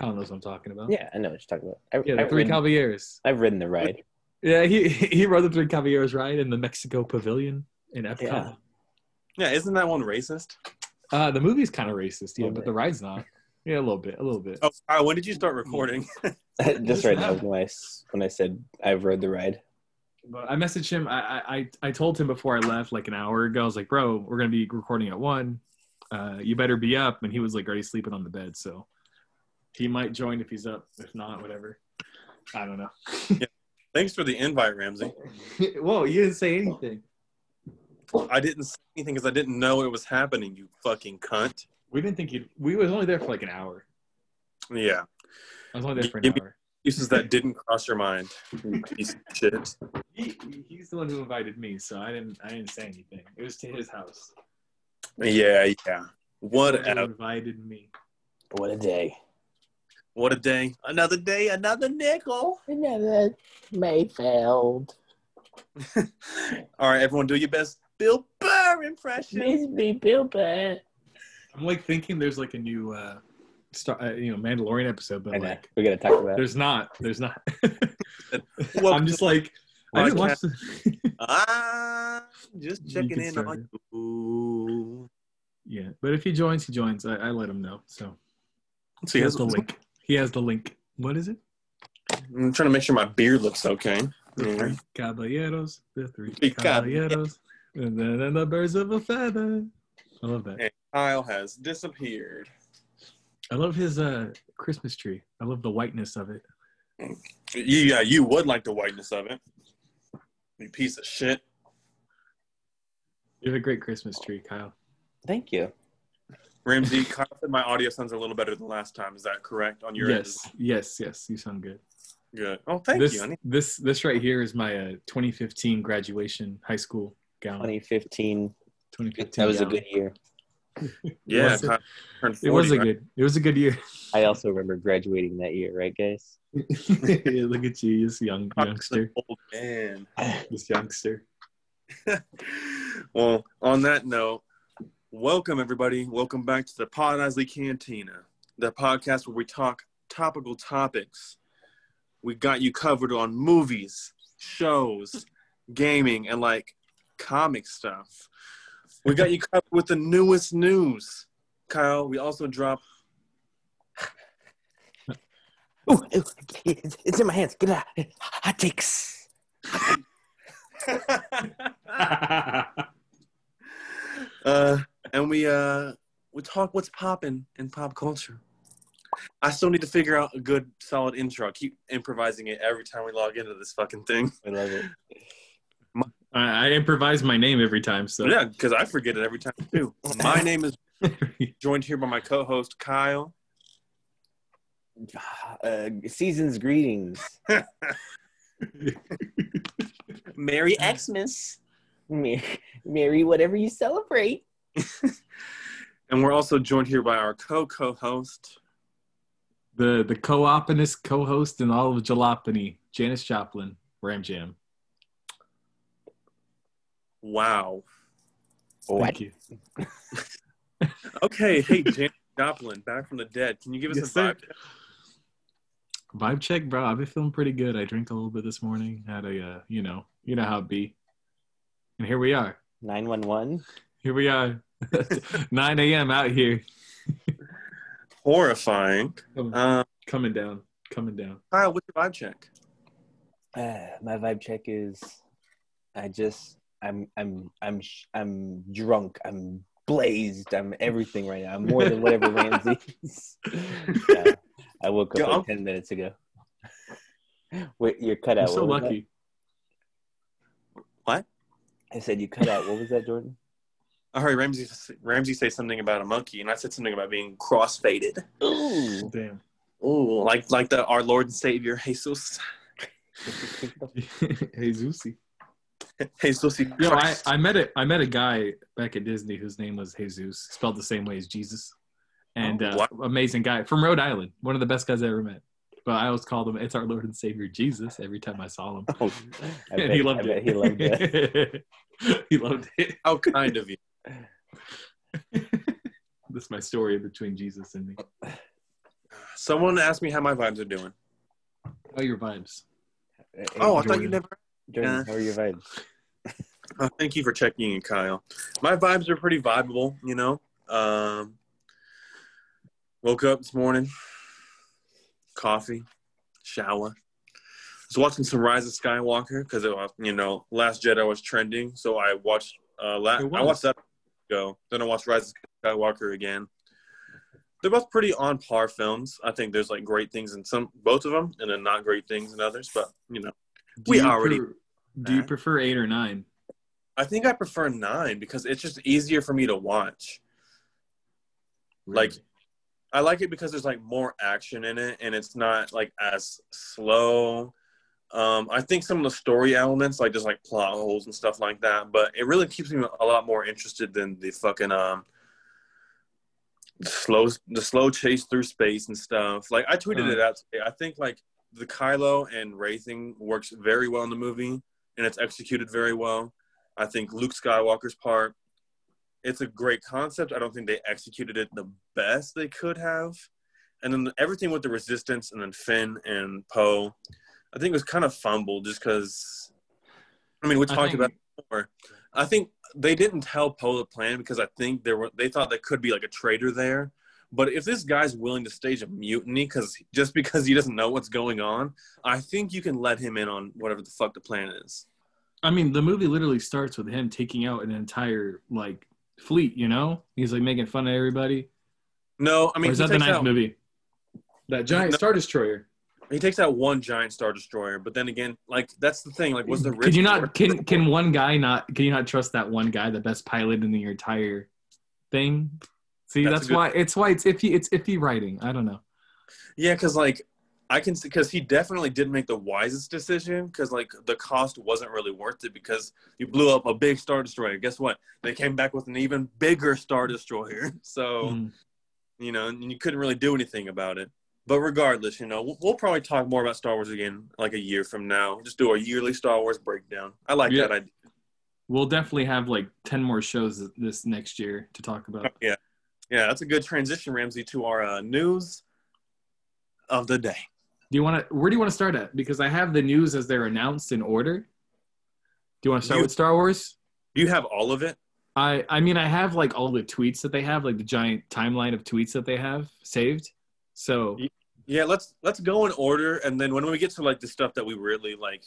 Kyle knows what I'm talking about. Yeah, I know what you're talking about. I, Yeah, the I've, three ridden, Caballeros. I've ridden the ride. Yeah, he he rode the three Caballeros ride in the Mexico Pavilion in Epcot. Yeah. Yeah, isn't that one racist? Uh, the movie's kind of racist, yeah, but bit. the ride's not. Yeah, a little bit, a little bit. Oh, Kyle, when did you start recording? Just right now now. when I s- when I said I've rode the ride. But I messaged him. I, I I I told him before I left, like an hour ago. I was like, "Bro, we're gonna be recording at one. Uh, you better be up." And he was like already sleeping on the bed, so he might join if he's up. If not, whatever. I don't know. Thanks for the invite, Ramsey. Whoa, you didn't say anything. I didn't say anything because I didn't know it was happening. You fucking cunt. We didn't think you. We was only there for like an hour. Yeah, I was only there for an Give hour. uses that didn't cross your mind. Piece of shit. He, he's the one who invited me, so I didn't. I didn't say anything. It was to his house. Yeah, yeah. What a invited me. What a day! What a day. Another day, another nickel. Another Mayfield. All right, everyone, do your best. Bill Burr impression. Miss me, Bill Burr. I'm like thinking there's like a new, uh, star, uh, you know, Mandalorian episode, but I know. like We're gonna talk about. there's not. There's not. Welcome I'm just like. I didn't watch the. Ah, just checking in on you. yeah, but if he joins, he joins. I, I let him know. So Let's he see, has the link. He has the link. What is it? I'm trying to make sure my beard looks okay. The three caballeros. The three Three caballeros. And then and the birds of a feather. I love that. And Kyle has disappeared. I love his uh Christmas tree. I love the whiteness of it. Yeah, you would like the whiteness of it. You piece of shit. You have a great Christmas tree, Kyle. Thank you. Ramsey, Kyle said my audio sounds a little better than last time. Is that correct on your end? yes, yes, yes. You sound good. Good. Oh, thank this, you. I need- This this right here is my uh, 2015 graduation high school gown. 2015. 2015. That was a good year. Yeah, it? Kyle turned 40, It was a right? good. It was a good year. I also remember graduating that year, right, guys? Yeah, Look at you, this young youngster. Old man. This youngster. well, on that note, welcome everybody. Welcome back to the Pod Isley Cantina, the podcast where we talk topical topics. We got you covered on movies, shows, gaming, and like comic stuff. We got you covered with the newest news. Kyle, we also drop Ooh, it's in my hands. Get out. Hot takes. uh, and we uh we talk what's popping in pop culture. I still need to figure out a good solid intro. I keep improvising it every time we log into this fucking thing. I love it. I, I improvise my name every time, so Yeah, because I forget it every time too. My name is joined here by my co-host Kyle. Uh, season's greetings. Merry Xmas. Merry, Merry whatever you celebrate. And we're also joined here by our co-co-host. the the co-opinist co-host in all of Jalopany, Janice Joplin, Ram Jam. Wow. Thank you. Okay, hey James Joplin, back from the dead. Can you give us Yes, a sir. vibe? Vibe check, bro. I've been feeling pretty good. I drank a little bit this morning. Had a, uh, you know, you know how it be. And here we are. 911. Here we are. 9 a.m. out here. Horrifying. Um, coming down. Coming down. Kyle, what's your vibe check? Uh, my vibe check is I just I'm I'm I'm I'm drunk. I'm blazed. I'm everything right now. I'm more than whatever Ramsey is. Yeah, I woke up Yo, like 10 minutes ago. Wait, you're cut I'm out. so What was lucky. What? I said you cut out. What was that, Jordan? I heard Ramsey Ramsey say something about a monkey, and I said something about being cross-faded. Ooh. Damn. Ooh, like like the our Lord and Savior Jesus. hey Zeusy. Jesus. Yo, I, I met a I met a guy back at Disney whose name was Jesus, spelled the same way as Jesus, and Oh, uh, amazing guy from Rhode Island, one of the best guys I ever met. But I always called him "It's our Lord and Savior Jesus" every time I saw him, Oh, I and bet, he loved I it. he loved it. he loved it. How kind of you. This is my story between Jesus and me. Someone asked me how my vibes are doing. Oh, your vibes. Hey, Oh, I thought you never. Jordan, yeah. how are your vibes? Oh, thank you for checking in, Kyle. My vibes are pretty vibable, you know. Um, woke up this morning, coffee, shower. I Was watching some Rise of Skywalker because it was, you know, Last Jedi was trending, so I watched. Uh, la- It I watched that go. Then I watched Rise of Skywalker again. They're both pretty on par films. I think there's like great things in some, both of them, and then not great things in others. But you know, Do We you already- pre- do you prefer eight or nine? I think I prefer nine because it's just easier for me to watch. Like, I like it because there's like more action in it and it's not like as slow. Um, I think some of the story elements, like just like plot holes and stuff like that, but it really keeps me a lot more interested than the fucking um slow the slow chase through space and stuff. Like I tweeted it out today. I think like the Kylo and Rey thing works very well in the movie and it's executed very well. I think Luke Skywalker's part it's a great concept. I don't think they executed it the best they could have. And then everything with the resistance and then Finn and Poe, I think it was kind of fumbled just because. I mean, we talked think- about it before. I think they didn't tell Poe the plan because I think there were they thought there could be like a traitor there. But if this guy's willing to stage a mutiny because just because he doesn't know what's going on, I think you can let him in on whatever the fuck the plan is. I mean, the movie literally starts with him taking out an entire like fleet. You know, he's like making fun of everybody. No, I mean or is that the ninth out- movie? That giant No. star destroyer. He takes out one giant star destroyer, but then again, like that's the thing. Like, was the Can you not? Can can one guy not? Can you not trust that one guy, the best pilot in the entire thing? See, That's that's, good- why it's why it's iffy. It's iffy writing. I don't know. Yeah, because like I can see because he definitely did make the wisest decision because like the cost wasn't really worth it because you blew up a big star destroyer. Guess what? They came back with an even bigger star destroyer. So Mhm. you know, and you couldn't really do anything about it. But regardless, you know, we'll, we'll probably talk more about Star Wars again like a year from now. Just do a yearly Star Wars breakdown. I like Yeah. that idea. We'll definitely have like ten more shows this next year to talk about. Yeah, yeah, that's a good transition, Ramsey, to our uh, news of the day. Do you want to? Where do you want to start at? Because I have the news as they're announced in order. Do you want to start You- with Star Wars? Do you have all of it? I I mean I have like all the tweets that they have, like the giant timeline of tweets that they have saved. So Yeah, let's let's go in order, and then when we get to like the stuff that we really like,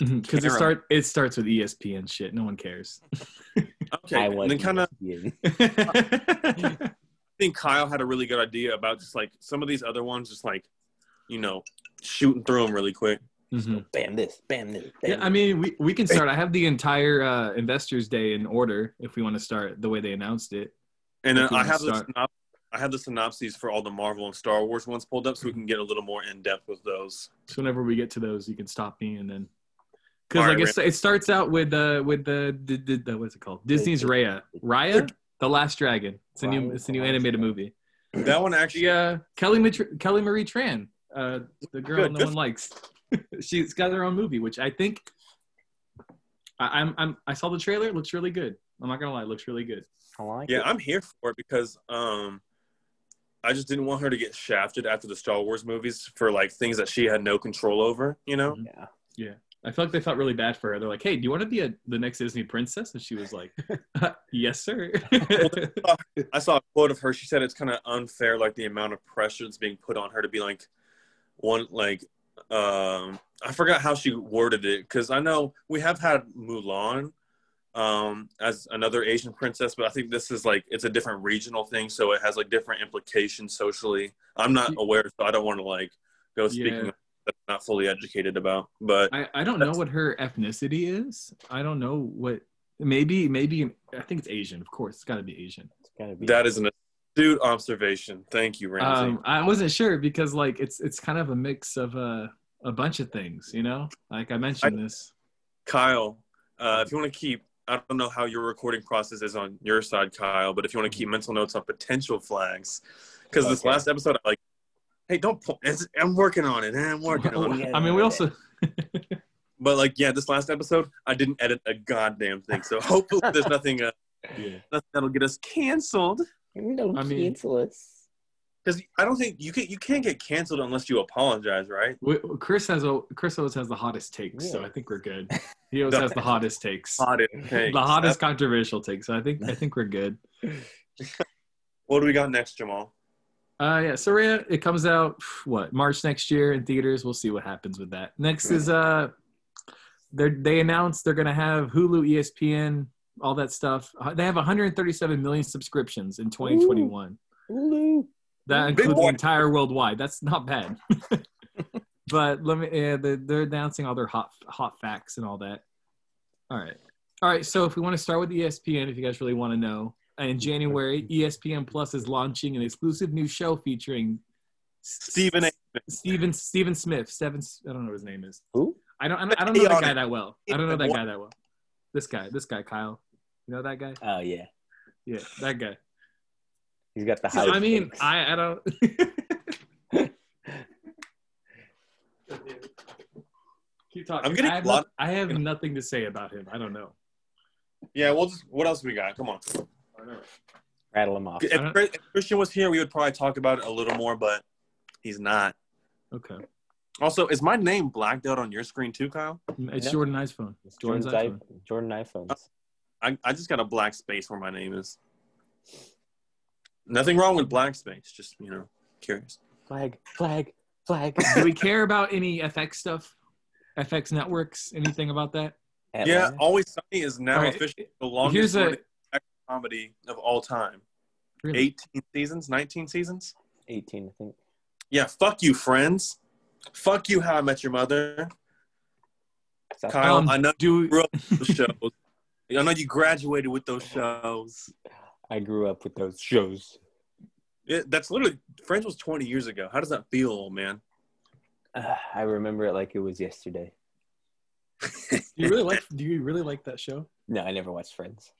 because it Care start it starts with ESPN shit. No one cares. okay, I and then kind of I think Kyle had a really good idea about just like some of these other ones, just like you know, shooting through them really quick. Mhm. Bam this, bam this. Bam Yeah, I mean we, we can start. I have the entire uh, Investors Day in order if we want to start the way they announced it. And then I wanna have the start. Synop- I have the synopses for all the Marvel and Star Wars ones pulled up, so we can get a little more in depth with those. So whenever we get to those, you can stop me and then because All like right, it's, it starts out with uh with the, the, the, the what's it called Disney's Raya Raya the Last Dragon. It's a new it's a new animated movie. That one actually, She uh Kelly Matr- Kelly Marie Tran, uh the girl Good, no good one likes. She's got her own movie, which I think I, I'm I'm I saw the trailer. It looks really good. I'm not gonna lie, it looks really good. I like yeah, it. I'm here for it because um, I just didn't want her to get shafted after the Star Wars movies for like things that she had no control over. You know, Yeah. Yeah. I felt like they felt really bad for her. They're like, "Hey, do you want to be a, the next Disney princess?" And she was like, "Yes, sir." I saw a quote of her. She said it's kind of unfair, like the amount of pressure that's being put on her to be like one, like um, I forgot how she worded it because I know we have had Mulan um, as another Asian princess, but I think this is like it's a different regional thing, so it has like different implications socially. I'm not aware, so I don't want to like go speaking Yeah. that I'm not fully educated about. But I, I don't know what her ethnicity is. I don't know what. Maybe maybe I think it's Asian. Of course, it's got to be Asian. It's gotta be. that is an astute observation. Thank you, Ramsey. Um, I wasn't sure because like it's it's kind of a mix of a a bunch of things. You know, like I mentioned this. Kyle, uh, if you want to keep, I don't know how your recording process is on your side, Kyle, but if you want to keep mental notes on potential flags, because this last episode, I'm like, hey, don't point. It's, I'm working on it. I'm working on it. I mean, we also But like, yeah, this last episode, I didn't edit a goddamn thing. So hopefully, there's nothing, uh, yeah. nothing that'll get us canceled. Don't I mean- cancel us. Because I don't think you can you can't get canceled unless you apologize, right? Chris has a Chris always has the hottest takes, so I think we're good. He always has the hottest takes, Hot the hottest controversial takes. So I think I think we're good. What do we got next, Jamal? Uh, yeah, yeah, it comes out what March next year in theaters. We'll see what happens with that. Next is uh, they they announced they're gonna have Hulu, ESPN, all that stuff. They have 137 million subscriptions in 2021. Hulu. That includes the entire worldwide. That's not bad. but let me. Yeah, they're, they're announcing all their hot hot facts and all that. All right, all right. So if we want to start with ESPN, if you guys really want to know, in January, ESPN Plus is launching an exclusive new show featuring Stephen A. Stephen Stephen Smith. Seven. I don't know what his name is. Who? I don't. I don't, I don't know that guy that well. I don't know that guy that well. This guy. This guy. Kyle. You know that guy? Oh yeah, Yeah, that guy. He's got the So, high. I mean, stakes. I I don't. Keep talking. I'm getting I have, a lot- no- I have nothing to say about him. I don't know. Yeah, we'll just. What else we got? Come on. rattle him off. If, if Christian was here, we would probably talk about it a little more, but he's not. Okay. Also, is my name blacked out on your screen too, Kyle? It's No. Jordan iPhone. It's Jordan's Jordan's iPhone. i- Jordan iPhones. I, I just got a black space where my name is. Nothing wrong with black space. Just you know, curious. Flag, flag, flag. Do we care about any FX stuff? FX networks? Anything about that? Yeah, Always Sunny is now All right, officially the longest Here's a running comedy of all time. really, 18 seasons, 19 seasons. 18, I think. Yeah, fuck you, friends. Fuck you, How I Met Your Mother. South Kyle, Um, I know do you grew up with those shows. I know you graduated with those shows. I grew up with those shows. Yeah, that's literally Friends was 20 years ago. How does that feel, old man? Uh, I remember it like it was yesterday. do you really like? Do you really like that show? No, I never watched Friends.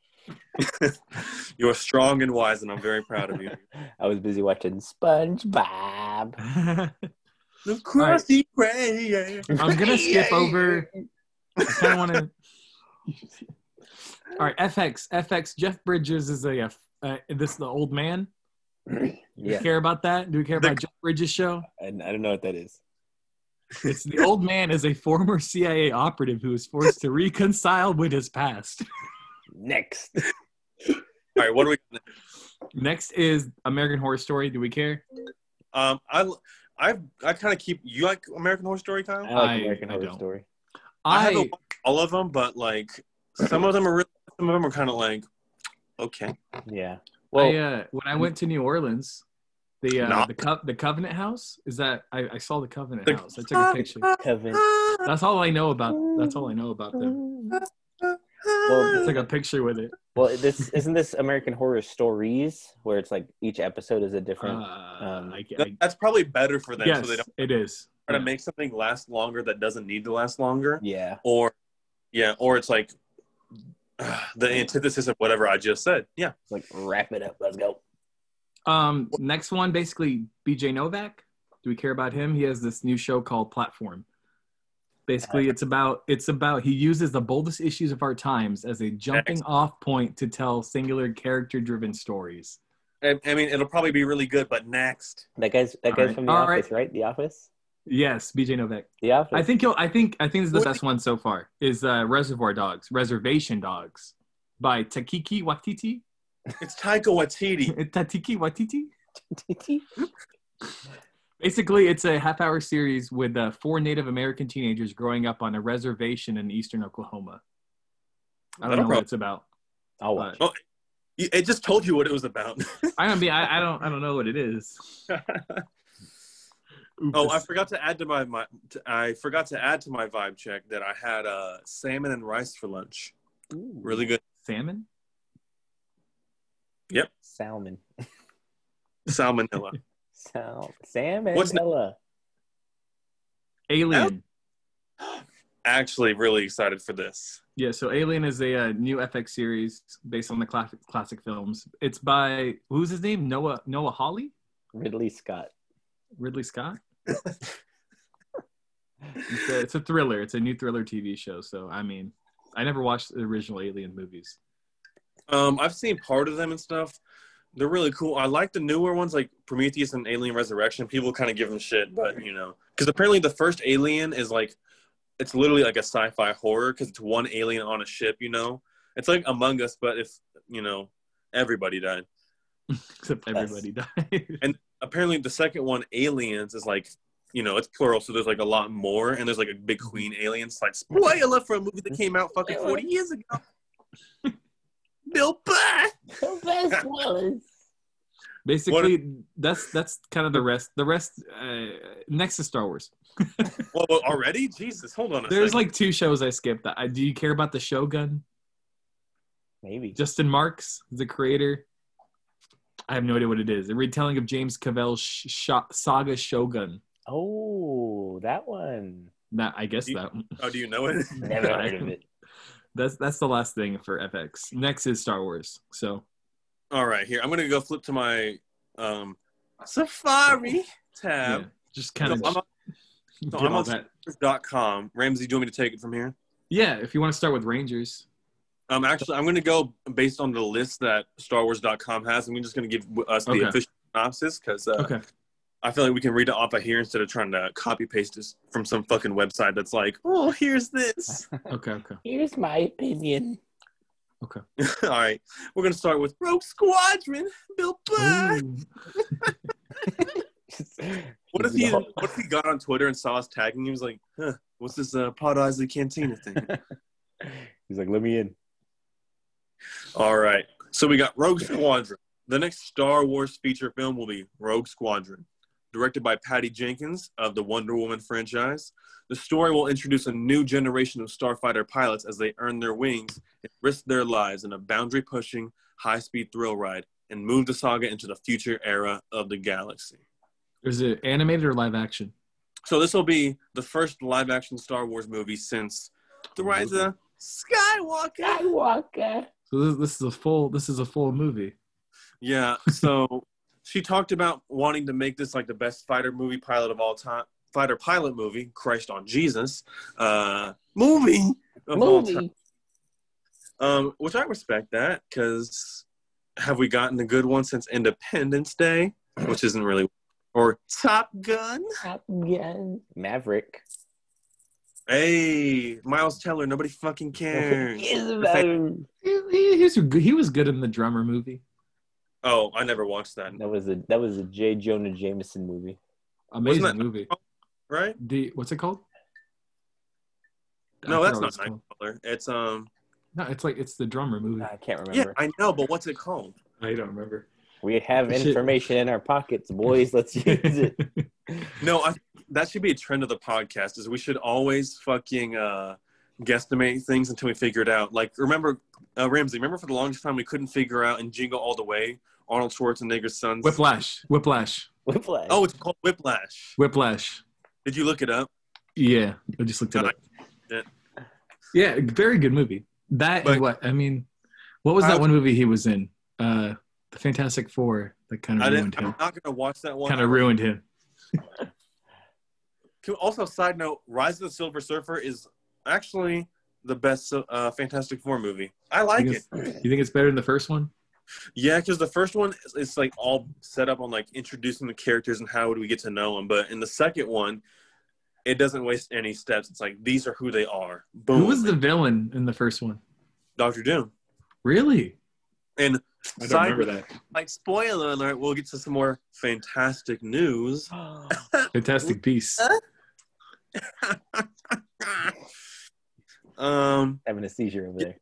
you are strong and wise, and I'm very proud of you. I was busy watching SpongeBob. The crusty gray. I'm gonna skip over. I kind of want to. All right, FX. FX. Jeff Bridges is a. Uh, this is the old man. Do we yeah, care about that? Do we care The- about Jeff Bridges' show? I, I don't know what that is. It's the old man is a former CIA operative who is forced to reconcile with his past. Next. All right, what do we? Next is American Horror Story. Do we care? Um, I, I, I kind of keep. You like American Horror Story, Kyle? I like American I Horror don't. Story. I I, haven't watched all of them, but like some of them are really, some of them are kind of like, okay. Yeah. well, Well, I uh, when I went to New Orleans, the uh, No. the co- the Covenant House is that I, I saw the Covenant The- House. I took a picture. Kevin. That's all I know about. That's all I know about them. Well, I took a picture with it. Well, this isn't this American Horror Stories where it's like each episode is a Uh, different. I, I, that's probably better for them, yes, so they don't it is. try to make something last longer that doesn't need to last longer, yeah. or yeah, or it's like the antithesis of whatever I just said. Yeah, It's like wrap it up. Let's go. Um, next one, basically, BJ Novak. Do we care about him? He has this new show called Platform. Basically, it's about it's about he uses the boldest issues of our times as a jumping off point to tell singular character driven stories. I, I mean it'll probably be really good, but next, That guy's that All guy's right. from The All Office, right. right? The Office. Yes, BJ Novak. The Office. I think he'll. I think. I think this is the best one so far. Is uh, Reservoir Dogs, Reservation Dogs, by Takiki Watiti. it's Taika Waititi. Tatiki Watiti. Basically, it's a half-hour series with uh, four Native American teenagers growing up on a reservation in eastern Oklahoma. I don't That'll know what it's about. I'll watch. Oh, It just told you what it was about. I mean I, I don't I don't know what it is. oh, I forgot to add to my, my to, I forgot to add to my vibe check that I had uh, salmon and rice for lunch. Ooh. Really good salmon. Yep. Salmon. salmonella. Sal- salmon. What's Ella. Alien. Actually, really excited for this. Yeah, so Alien is a uh, new FX series based on the classic classic films. It's by who's his name? Noah Noah Hawley, Ridley Scott. Ridley Scott. It's, a, it's a thriller. It's a new thriller TV show. So I mean, I never watched the original Alien movies. Um, I've seen part of them and stuff, they're really cool. I like the newer ones, like Prometheus and Alien Resurrection. People kind of give them shit, but you know, because apparently the first Alien is like, it's literally like a sci-fi horror because it's one alien on a ship. You know, it's like Among Us, but if you know, everybody died. Except everybody died. Apparently, the second one, Aliens, is like, you know, it's plural, so there's like a lot more, and there's like a big queen alien. It's like spoiler for a movie that came out fucking forty years ago. Bill Burr. The best was. Basically, that's that's kind of the rest. The rest uh, next to Star Wars. Well, well, already? Jesus, hold on a There's second. like two shows I skipped. I, do you care about the Shogun? Maybe. Justin Marks, the creator. I have no idea what it is. A retelling of James Cavell's sh- sh- saga Shogun. Oh, that one. That I guess You- that oh, do you know it? Never heard of it. that's that's the last thing for FX. Next is Star Wars. So All right, here I'm gonna go flip to my um, Safari tab. yeah, just kind of So I'm on- get I'm on- that. Com. Ramsey, do you want me to take it from here? Yeah, if you want to start with Rangers. Um, actually, I'm going to go based on the list that StarWars.com has. and we're just going to give us the Okay. official synopsis because uh, Okay. I feel like we can read it off of here instead of trying to copy paste this from some fucking website that's like, oh, here's this. Okay. Okay. Here's my opinion. Okay. All right, we're going to start with Rogue Squadron. Bill Burr. What if he What if he got on Twitter and saw us tagging? He was like, huh, what's this uh, Pod Isley Cantina thing? He's like, let me in. All right. So we got Rogue Squadron. The next Star Wars feature film will be Rogue Squadron, directed by Patty Jenkins of the Wonder Woman franchise. The story will introduce a new generation of starfighter pilots as they earn their wings and risk their lives in a boundary pushing, high speed thrill ride and move the saga into the future era of the galaxy. Is it animated or live action? So this will be the first live action Star Wars movie since The Rise of Skywalker. Skywalker. So this, this is a full. This is a full movie. Yeah. So she talked about wanting to make this like the best fighter movie pilot of all time, fighter pilot movie, Christ on Jesus, uh, movie of all time. Movie. Um, which I respect that because have we gotten a good one since Independence Day, which isn't really, or Top Gun? Top Gun. Maverick. Hey, Miles Teller, nobody fucking cares. Is about him. He, he, he was good- he was good in the drummer movie. Oh, I never watched that. That was a that was a J. Jonah Jameson movie. Amazing that- movie. Right? The what's it called? No, that's not it's. Nightcrawler. It's um. No, it's like it's the drummer movie. I can't remember. Yeah, remember. I know, but what's it called? I don't remember. We have information in our pockets, boys. Let's use it. No, I, that should be a trend of the podcast. Is we should always fucking uh, guesstimate things until we figure it out. Like, remember uh, Ramsey? Remember for the longest time we couldn't figure out in Jingle All the Way Arnold Schwarzenegger's son's. Whiplash. Whiplash. Whiplash. Oh, it's called Whiplash. Whiplash. Did you look it up? Yeah, I just looked it up. Yeah, very good movie. That But- and what? I mean, what was I- that one movie he was in? Uh, the Fantastic Four. That kind of ruined didn't. I'm him. not gonna watch that one. Kind of ruined him. Also, side note: Rise of the Silver Surfer is actually the best uh, Fantastic Four movie. I like You it. you think it's better than the first one? Yeah, because the first one is it's like all set up on like introducing the characters and how do we get to know them. But in the second one, it doesn't waste any steps. It's like these are who they are. Boom. Who was the villain in the first one? Doctor Doom? Really? And I don't side- remember that. Like spoiler alert, we'll get to some more fantastic news. Fantastic Beasts. um, Having a seizure over there.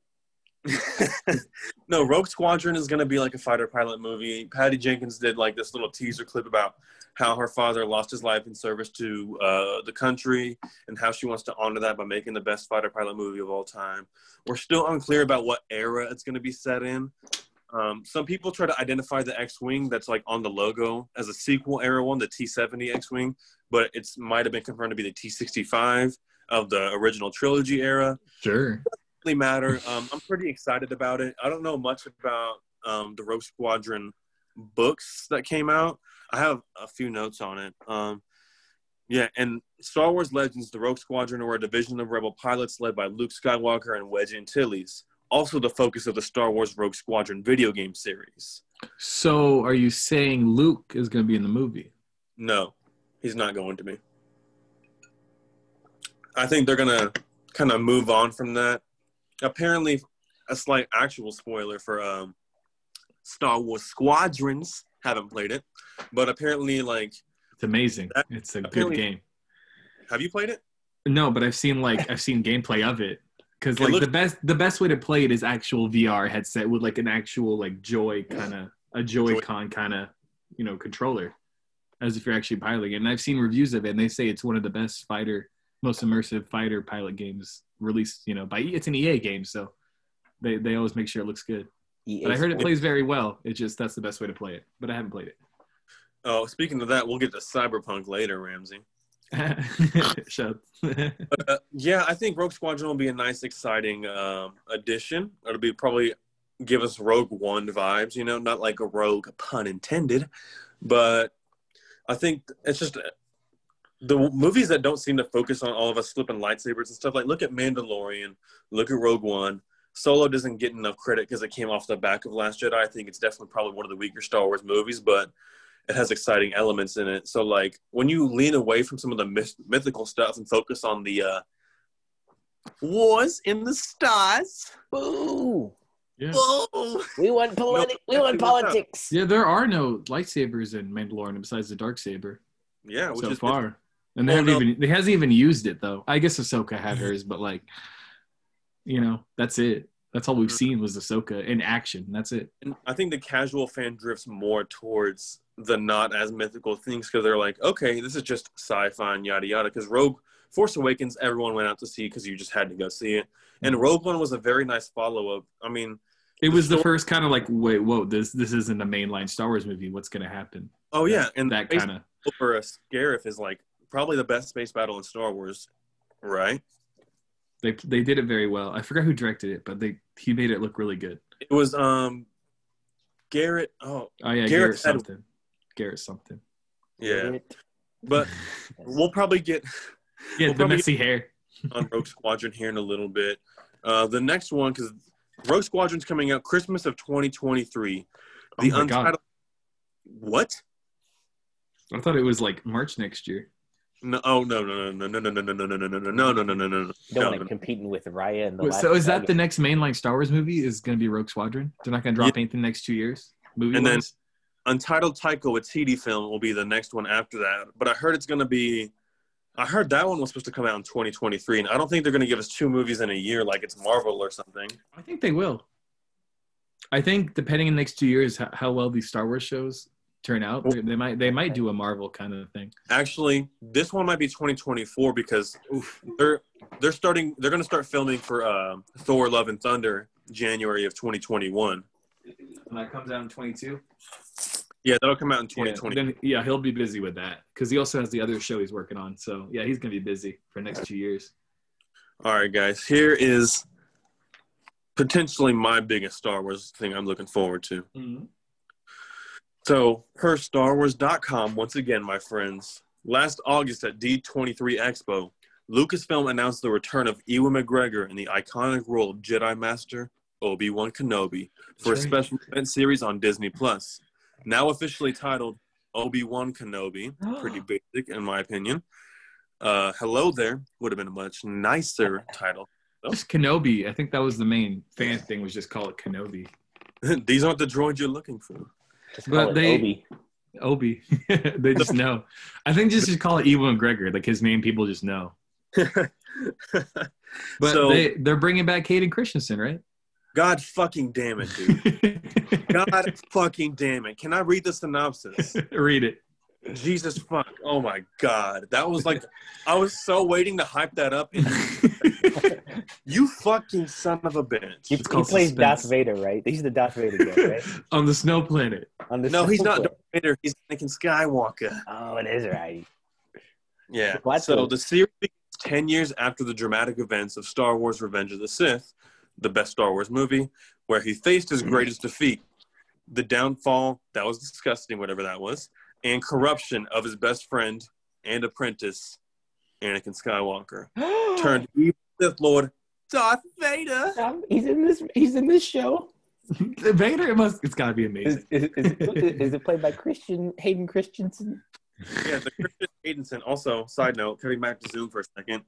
no, Rogue Squadron is going to be like a fighter pilot movie. Patty Jenkins did like this little teaser clip about how her father lost his life in service to uh, the country and how she wants to honor that by making the best fighter pilot movie of all time. We're still unclear about what era it's going to be set in. Um, some people try to identify the X-wing that's like on the logo as a sequel era one, the T-70 X-wing, but it's might have been confirmed to be the T-65 of the original trilogy era Sure. really matter. Um, I'm pretty excited about it. I don't know much about um, the Rogue Squadron books that came out. I have a few notes on it. Um, yeah, and Star Wars Legends: The Rogue Squadron were a division of rebel pilots led by Luke Skywalker and Wedge Antilles. Also, the focus of the Star Wars Rogue Squadron video game series. So, are you saying Luke is going to be in the movie? No, he's not going to be. I think they're gonna kind of move on from that. Apparently, a slight actual spoiler for um, Star Wars Squadrons. Haven't played it, but apparently, like, It's amazing. That- It's a good game. have you played it? No, but I've seen like I've seen gameplay of it because like looks- the best the best way to play it is actual VR headset with like an actual like Joy kind of a Joy-Con kind of you know controller, as if you're actually piloting it. And I've seen reviews of it, and they say it's one of the best fighter, most immersive fighter pilot games released. You know, by it's an EA game, so they they always make sure it looks good. EA But I heard it plays very well. It's just that's the best way to play it. But I haven't played it. Oh, speaking of that, we'll get to Cyberpunk later, Ramsey. it. Shut. Uh, yeah, I think Rogue Squadron will be a nice, exciting um, addition. It'll be probably give us Rogue One vibes, you know, not like a Rogue pun intended, but I think it's just the movies that don't seem to focus on all of us flipping lightsabers and stuff. Like, look at Mandalorian, look at Rogue One. Solo doesn't get enough credit because it came off the back of Last Jedi. I think it's definitely probably one of the weaker Star Wars movies, but it has exciting elements in it. So like when you lean away from some of the myth- mythical stuff and focus on the uh, wars in the stars. Boo! yeah. Whoa! We want politi- we want politics. Yeah, there are no lightsabers in Mandalorian besides the dark saber Yeah, which so is far, and they haven't no. even they hasn't even used it though. I guess Ahsoka had hers, but like, you know, that's it. That's all we've Mhm. seen was Ahsoka in action. That's it. And I think the casual fan drifts more towards the not as mythical things because they're like, okay, this is just sci-fi and yada yada. Because Rogue Force Awakens, everyone went out to see because you just had to go see it, and Rogue One was a very nice follow-up. I mean, It was the story- first kind of like, wait, whoa, this this isn't a mainline Star Wars movie. What's gonna happen? oh yeah, and that kind of. over a Scarif is like probably the best space battle in Star Wars, right? They they did it very well. I forgot who directed it, but they he made it look really good. It was um Garrett. Oh Oh yeah, Garrett Garrett said- something. Garrett something. yeah, but we'll probably get Yeah, We'll the probably- messy hair. on Rogue Squadron here in a little bit. Uh, the next one, because Rogue Squadron's coming out Christmas of 2023. Oh The my God. untitled. What? I thought it was like March next year. No, oh no no no no no no no no no no no no no no no no no You don't no want no it competing with Raya and the Wait, Last so is that the Dragon. next mainline Star Wars movie? Is going to be Rogue Squadron? They're not going to drop anything the next two years. Movie And then- wise? Untitled Taika Waititi film will be the next one after that. But I heard it's going to be. I heard that one was supposed to come out in 2023, and I don't think they're going to give us two movies in a year like it's Marvel or something. I think they will. I think depending in the next two years how, how well these Star Wars shows turn out, they, might they might do a Marvel kind of thing. Actually, this one might be 2024 because they're they're starting. They're going to start filming for uh, Thor: Love and Thunder January of 2021. And that comes out in twenty two. Yeah, that'll come out in Yeah, 2020. then yeah, he'll be busy with that because he also has the other show he's working on. So yeah, he's gonna be busy for the next two years. All right, guys. Here is potentially my biggest Star Wars thing I'm looking forward to. So, per StarWars.com, once again, my friends, last August at D23 Expo, Lucasfilm announced the return of Ewan McGregor in the iconic role of Jedi Master Obi Wan Kenobi for a special event series on Disney Plus. Now officially titled Obi Wan Kenobi, pretty basic in my opinion. Uh, Hello there would have been a much nicer title. Just Kenobi. I think that was the main fan thing was just call it Kenobi. These aren't the droids you're looking for. Just But they- Obi. Obi. they just know. I think just should call it Ewan McGregor. Like his name, people just know. But So- they they're bringing back Hayden Christensen, right? God fucking damn it, dude. God fucking damn it. Can I read the synopsis? Read it. Jesus fuck. Oh my god. That was like I was so waiting to hype that up. You fucking son of a bitch. he It's called plays suspense. Darth Vader, right? He's the Darth Vader guy, right? On the snow planet. On the No, he's not Super- Darth Vader. He's Anakin Skywalker. Oh, it is right. Yeah. What So the- the series begins 10 years after the dramatic events of Star Wars Revenge of the Sith, the best Star Wars movie, where he faced his greatest defeat, the downfall, that was disgusting, whatever that was, and corruption of his best friend and apprentice, Anakin Skywalker. Turned evil Sith Lord Darth Vader. Um, he's in this. He's in this show. Vader, it must. It's got to be amazing. is, is, is, is it played by Christian Hayden Christensen? Yeah, the Christian Haydenson. Also, side note, coming back to Zoom for a second.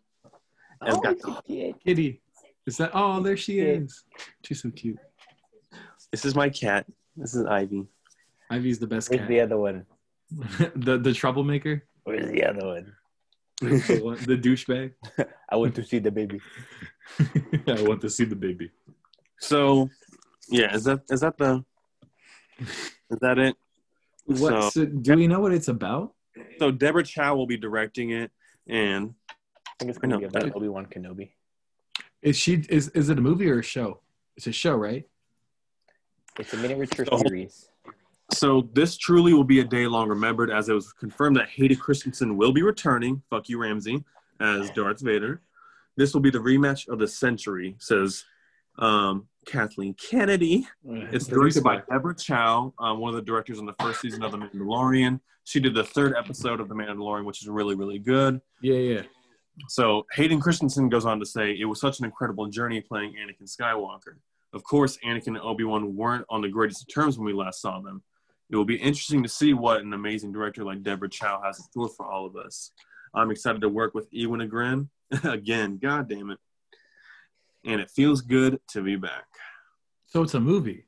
Oh, got- a kid. Kitty, is that? Oh, there she is. She's so cute. This is my cat. This is Ivy. Ivy's the best Where's cat. the other one? the the troublemaker, Where's the other one? The, one- the douchebag. I want to see the baby. I want to see the baby. So, yeah, is that is that the is that it? What? So, do we know what it's about? So Deborah Chow will be directing it, and I think it's gonna know. be about Obi Wan Kenobi. Is she? Is is it a movie or a show? It's a show, right? It's a miniature Oh. series. So this truly will be a day long remembered, as it was confirmed that Hayden Christensen will be returning. Fuck you, Ramsey, as Darth Vader. This will be the rematch of the century, says um, Kathleen Kennedy. It's directed by Deborah Chow, um, one of the directors on the first season of The Mandalorian. She did the third episode of The Mandalorian, which is really, really good. Yeah, yeah. So Hayden Christensen goes on to say, it was such an incredible journey playing Anakin Skywalker. Of course, Anakin and Obi-Wan weren't on the greatest terms when we last saw them. It will be interesting to see what an amazing director like Deborah Chow has in store for all of us. I'm excited to work with Ewan again. again, god damn it. And it feels good to be back. So it's a movie.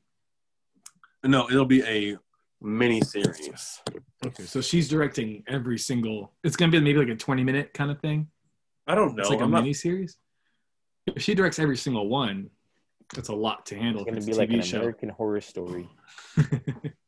No, it'll be a mini series. Okay, so she's directing every single. It's gonna be maybe like a twenty minute kind of thing. I don't know. It's like a I'm not- mini series. If she directs every single one, that's a lot to handle. It's gonna if be it's a like TV an show. American Horror Story.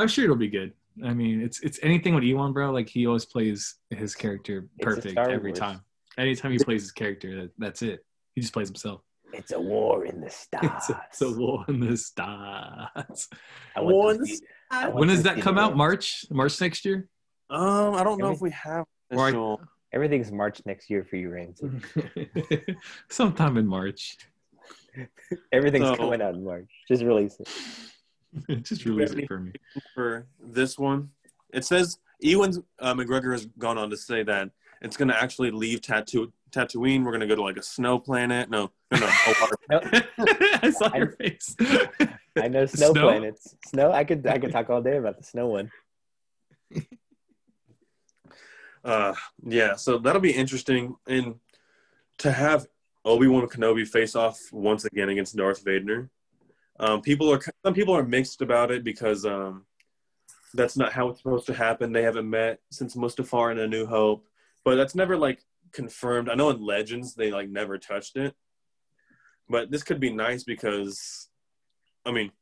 I'm sure it'll be good. I mean, it's it's anything with Ewan, bro. Like he always plays his character perfect every Wars. time. Anytime he plays his character, that, that's it. He just plays himself. It's a war in the stars. It's a, it's a war in the stars. I War in the see- I I want When does that come out? March? March next year? Um, I don't know Every- if we have Or official. Everything's March next year for you, Ramsey. Sometime in March. Everything's So- coming out in March. Just release it. just release it for me. for this one. It says Ewan uh, McGregor has gone on to say that it's going to actually leave Tattoo Tatooine. We're going to go to like a snow planet. No, no, no. a water- I saw I- your face. I know snow, Snow? planets. Snow. I could I could talk all day about the snow one. uh, yeah, so that'll be interesting. And to have Obi Wan Kenobi face off once again against Darth Vader. Um, people are some people are mixed about it because um, that's not how it's supposed to happen. They haven't met since Mustafar and A New Hope, but that's never like confirmed. I know in Legends they like never touched it, but this could be nice because, I mean,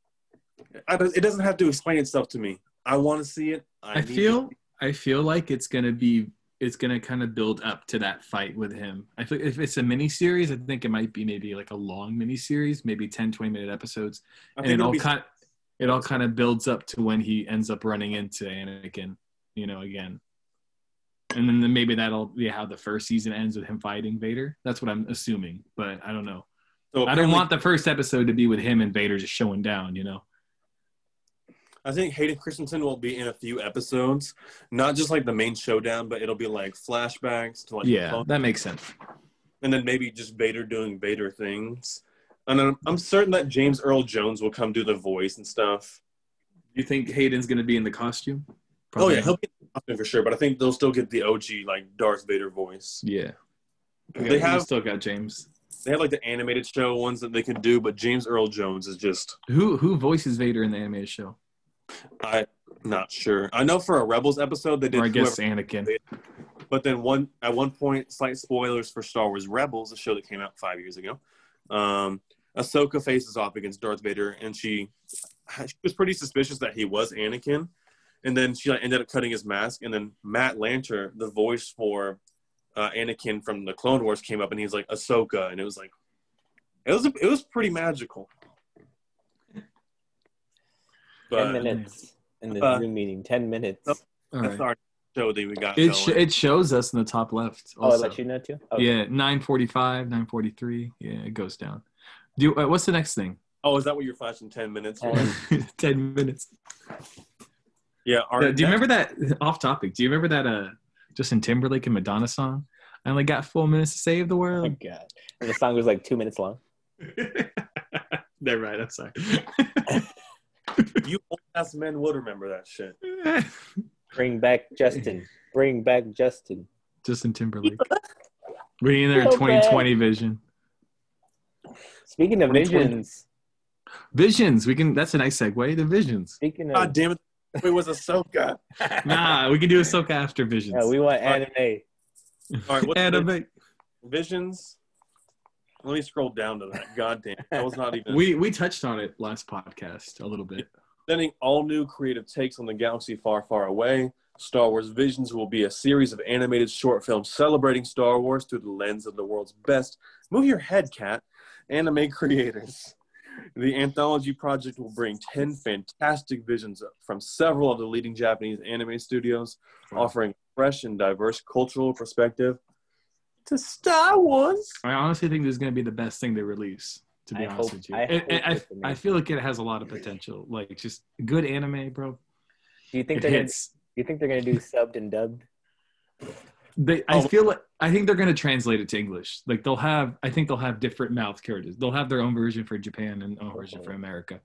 I, it doesn't have to explain itself to me. I want to see it. I to feel I feel like it's gonna be it's gonna kind of build up to that fight with him. I feel if it's a mini series, I think it might be maybe like a long mini series, maybe 10, 20 minute episodes. I and it all be kind it all kind of builds up to when he ends up running into Anakin, you know, again. And then maybe that'll be how the first season ends with him fighting Vader. That's what I'm assuming, but I don't know. so I don't want the first episode to be with him and Vader just showing down, you know. I think Hayden Christensen will be in a few episodes, not just like the main showdown, but it'll be like flashbacks to like Yeah, that makes sense. and then maybe just Vader doing Vader things. And I'm, I'm certain that James Earl Jones will come do the voice and stuff. You think Hayden's gonna be in the costume? Oh yeah, he'll be in the costume for sure. But I think they'll still get the OG like Darth Vader voice. Yeah. They have- still got James. They have like the animated show ones that they can do, but James Earl Jones is just Who who voices Vader in the animated show? I'm not sure. I know for a Rebels episode they did Or I guess Anakin. But then one at one point, slight spoilers for Star Wars Rebels, a show that came out five years ago. Um, Ahsoka faces off against Darth Vader, and she she was pretty suspicious that he was Anakin. And then she like, ended up cutting his mask, and then Matt Lanter, the voice for uh, Anakin from the Clone Wars, came up, and he's like Ahsoka, and it was like it was it was pretty magical. Ten minutes in the Uh, Zoom meeting. Ten minutes. Nope. All that's right. our show that we got. It sh- it shows us in the top left. oh, I let you know too. Oh, Yeah, nine forty five, nine forty three. Yeah, it goes down. Do uh, what's the next thing? oh, is that what you're flashing? Ten minutes. Ten minutes. Yeah. Our, do you remember that? Off topic. Do you remember that? Uh, Justin Timberlake and Madonna song. I only got four minutes to save the Oh my world. god! And the song was like two minutes long. Never mind. I'm sorry. You old ass men would remember that shit. Bring back Justin. Bring back Justin. Justin Timberlake. We in their So 2020 vision. Speaking of visions, Visions. We can. That's a nice segue. The visions. speaking God of, damn it. It was Ahsoka. Nah, we can do Ahsoka after visions. yeah, we want anime. All right, what's the Anime. Visions. Let me scroll down to that. God damn. That was not even. We we touched on it last podcast a little bit. Presenting all new creative takes on the galaxy far, far away. Star Wars Visions will be a series of animated short films celebrating Star Wars through the lens of the world's best. Move your head, cat. Anime creators. The anthology project will bring 10 fantastic visions from several of the leading Japanese anime studios, offering fresh and diverse cultural perspective to Star Wars. I honestly think this is going to be the best thing they release. To be I honest hope- with you, I And- hope I. I feel like it has a lot of potential. Like just good anime, bro. Do you think It they're gonna, do you think they're gonna do subbed and dubbed? They, I Oh. feel like I think they're going to translate it to English. Like they'll have, I think they'll have different mouth characters. They'll have their own version for Japan and own version for oh. America.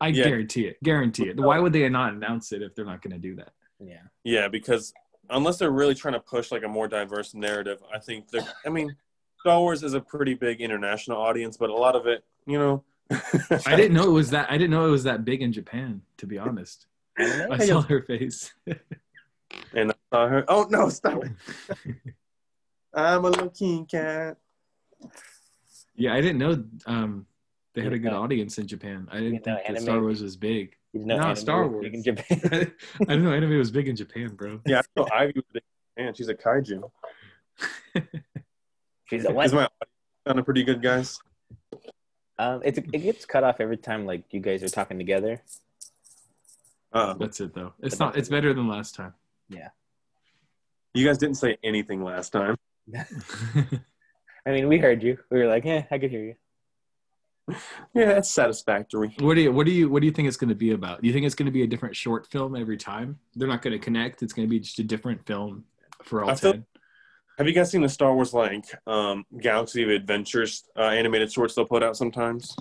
I Yeah. guarantee it. Guarantee it. Why oh. would they not announce it if they're not going to do that? Yeah. Yeah, because unless they're really trying to push like a more diverse narrative, I think they're. I mean, Star Wars is a pretty big international audience, but a lot of it, you know. I didn't know it was that. I didn't know it was that big in Japan. To be honest, Anime? I saw her face. And I saw her. Oh no! Stop it! I'm a little king cat. yeah, I didn't know um, they had a good audience in Japan. I didn't know think that Star Wars was big. You know, No, Star Wars. big in Japan. I didn't know anime was big in Japan, bro. Yeah, I know Ivy was a big fan. She's a kaiju. She's a what? Is my audio sounding pretty good, guys? Um, it's it gets cut off every time like you guys are talking together. Uh, That's it though. It's not. It's better than last time. Yeah. You guys didn't say anything last time. I mean, we heard you. We were like, yeah, I could hear you. Yeah, it's satisfactory. What do you what do you what do you think it's going to be about? Do you think it's going to be a different short film every time? They're not going to connect. It's going to be just a different film for all I feel- ten. Have you guys seen the Star Wars like um, Galaxy of Adventures uh, animated shorts they'll put out sometimes?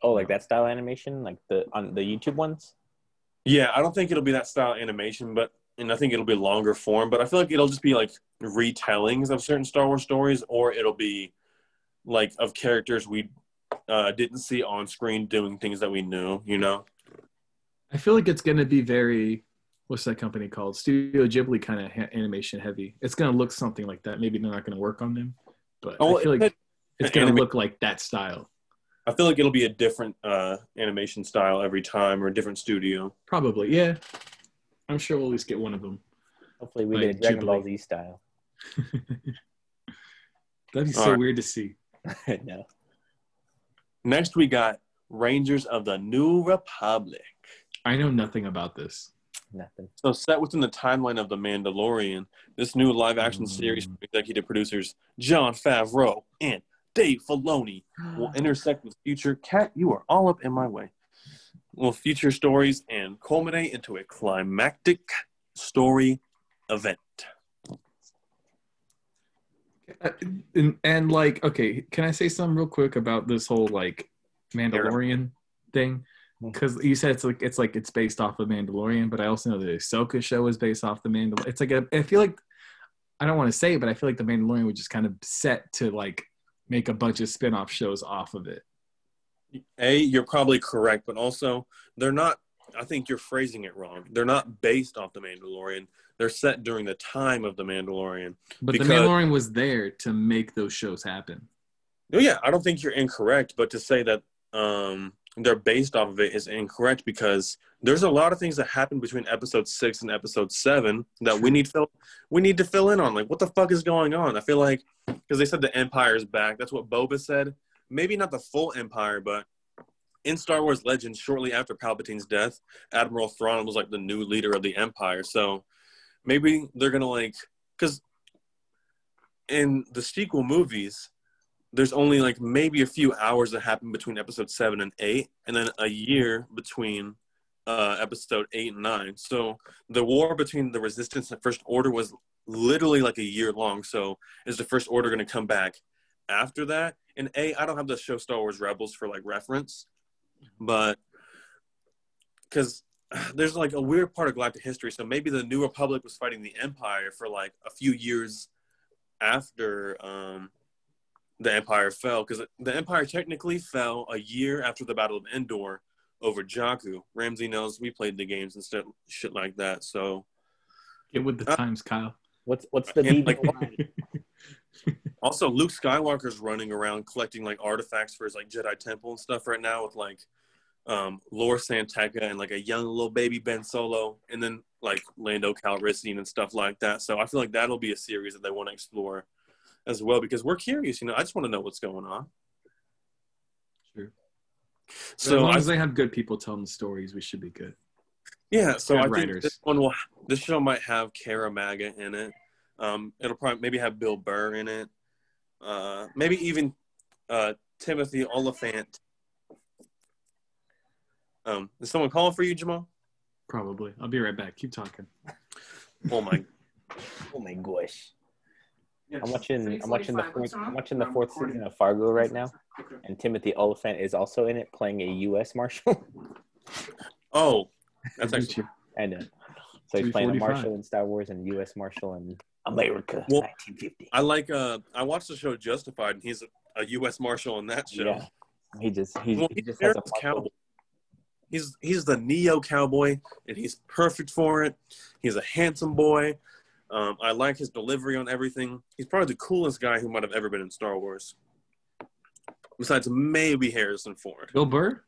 Oh, like that style animation, like the on the YouTube ones. Yeah, I don't think it'll be that style animation, but and I think it'll be longer form. But I feel like it'll just be like retellings of certain Star Wars stories, or it'll be like of characters we uh, didn't see on screen doing things that we knew. You know? I feel like it's going to be very what's that company called? Studio Ghibli kind of ha- animation heavy. It's going to look something like that. Maybe they're not going to work on them, but Oh, I feel it- like it's going to anima- look like that style. I feel like it'll be a different uh, animation style every time, or a different studio. Probably, yeah. I'm sure we'll at least get one of them. Hopefully, we Like get a Dragon Ghibli. Ball Z style. That'd be so Alright. weird to see. no, Next, we got Rangers of the New Republic. I know nothing about this. nothing. So, set within the timeline of The Mandalorian, this new live action mm. series from executive producers Jon Favreau and Dave Filoni will intersect with future. Cat, you are all up in my way. Will future stories and culminate into a climactic story event. Uh, and, and like, okay, can I say something real quick about this whole like Mandalorian thing? Because you said it's like it's like it's based off of Mandalorian, but I also know the Ahsoka show is based off the Mandalorian. It's like a, I feel like I don't want to say it, but I feel like the Mandalorian was just kind of set to like make a bunch of spin-off shows off of it. A, you're probably correct, but also they're not. I think you're phrasing it wrong. They're not based off the Mandalorian. They're set during the time of the Mandalorian. But Because- the Mandalorian was there to make those shows happen. No, yeah, I don't think you're incorrect, but to say that um, they're based off of it is incorrect because there's a lot of things that happen between episode six and episode seven that we need fill we need to fill in on. Like, what the fuck is going on? I feel like because they said the Empire's back. That's what Boba said. Maybe not the full Empire, but in Star Wars Legends, shortly after Palpatine's death, Admiral Thrawn was like the new leader of the Empire. So maybe they're gonna like because in the sequel movies there's only like maybe a few hours that happen between episode seven and eight, and then a year between uh, episode eight and nine. So the war between the Resistance and the First Order was literally like a year long. So is the First Order to come back after that. And a, I don't have the show Star Wars Rebels for like reference, but because there's like a weird part of galactic history. So maybe the New Republic was fighting the Empire for like a few years after um, the Empire fell, because the Empire technically fell a year after the Battle of Endor over Jakku. Ramsey knows we played the games and stuff, shit like that. So Get with the Uh, times, Kyle. What's what's the And, need? like, also Luke Skywalker's running around collecting like artifacts for his like Jedi Temple and stuff right now with like um Lor San Tekka and like a young little baby Ben Solo and then like Lando Calrissian and stuff like that. So I feel like that'll be a series that they want to explore as well because we're curious, you know. I just want to know what's going on. Sure. So So as long I, as they have good people telling the stories, we should be good. yeah, so I think this one will this show might have Cara Maga in it. Um, it'll probably maybe have Bill Burr in it. Uh, maybe even uh, Timothy Olyphant. Um, is someone calling for you, Jamal? Probably. I'll be right back. Keep talking. Oh my! Oh my gosh! I'm watching. I'm watching the fourth. I'm watching the fourth season of Fargo right now, and Timothy Olyphant is also in it, playing a U.S. Marshal. Oh, that's actually I know. So he's playing a Marshal in Star Wars and U.S. Marshal in America, Well, 1950. I like. Uh, I watched the show Justified, and he's a, a U.S. Marshal in that show. Yeah, he just he, Well, he he's just has a cowboy. He's he's the neo cowboy, and he's perfect for it. He's a handsome boy. Um, I like his delivery on everything. He's probably the coolest guy who might have ever been in Star Wars. Besides maybe Harrison Ford. Bill Burr?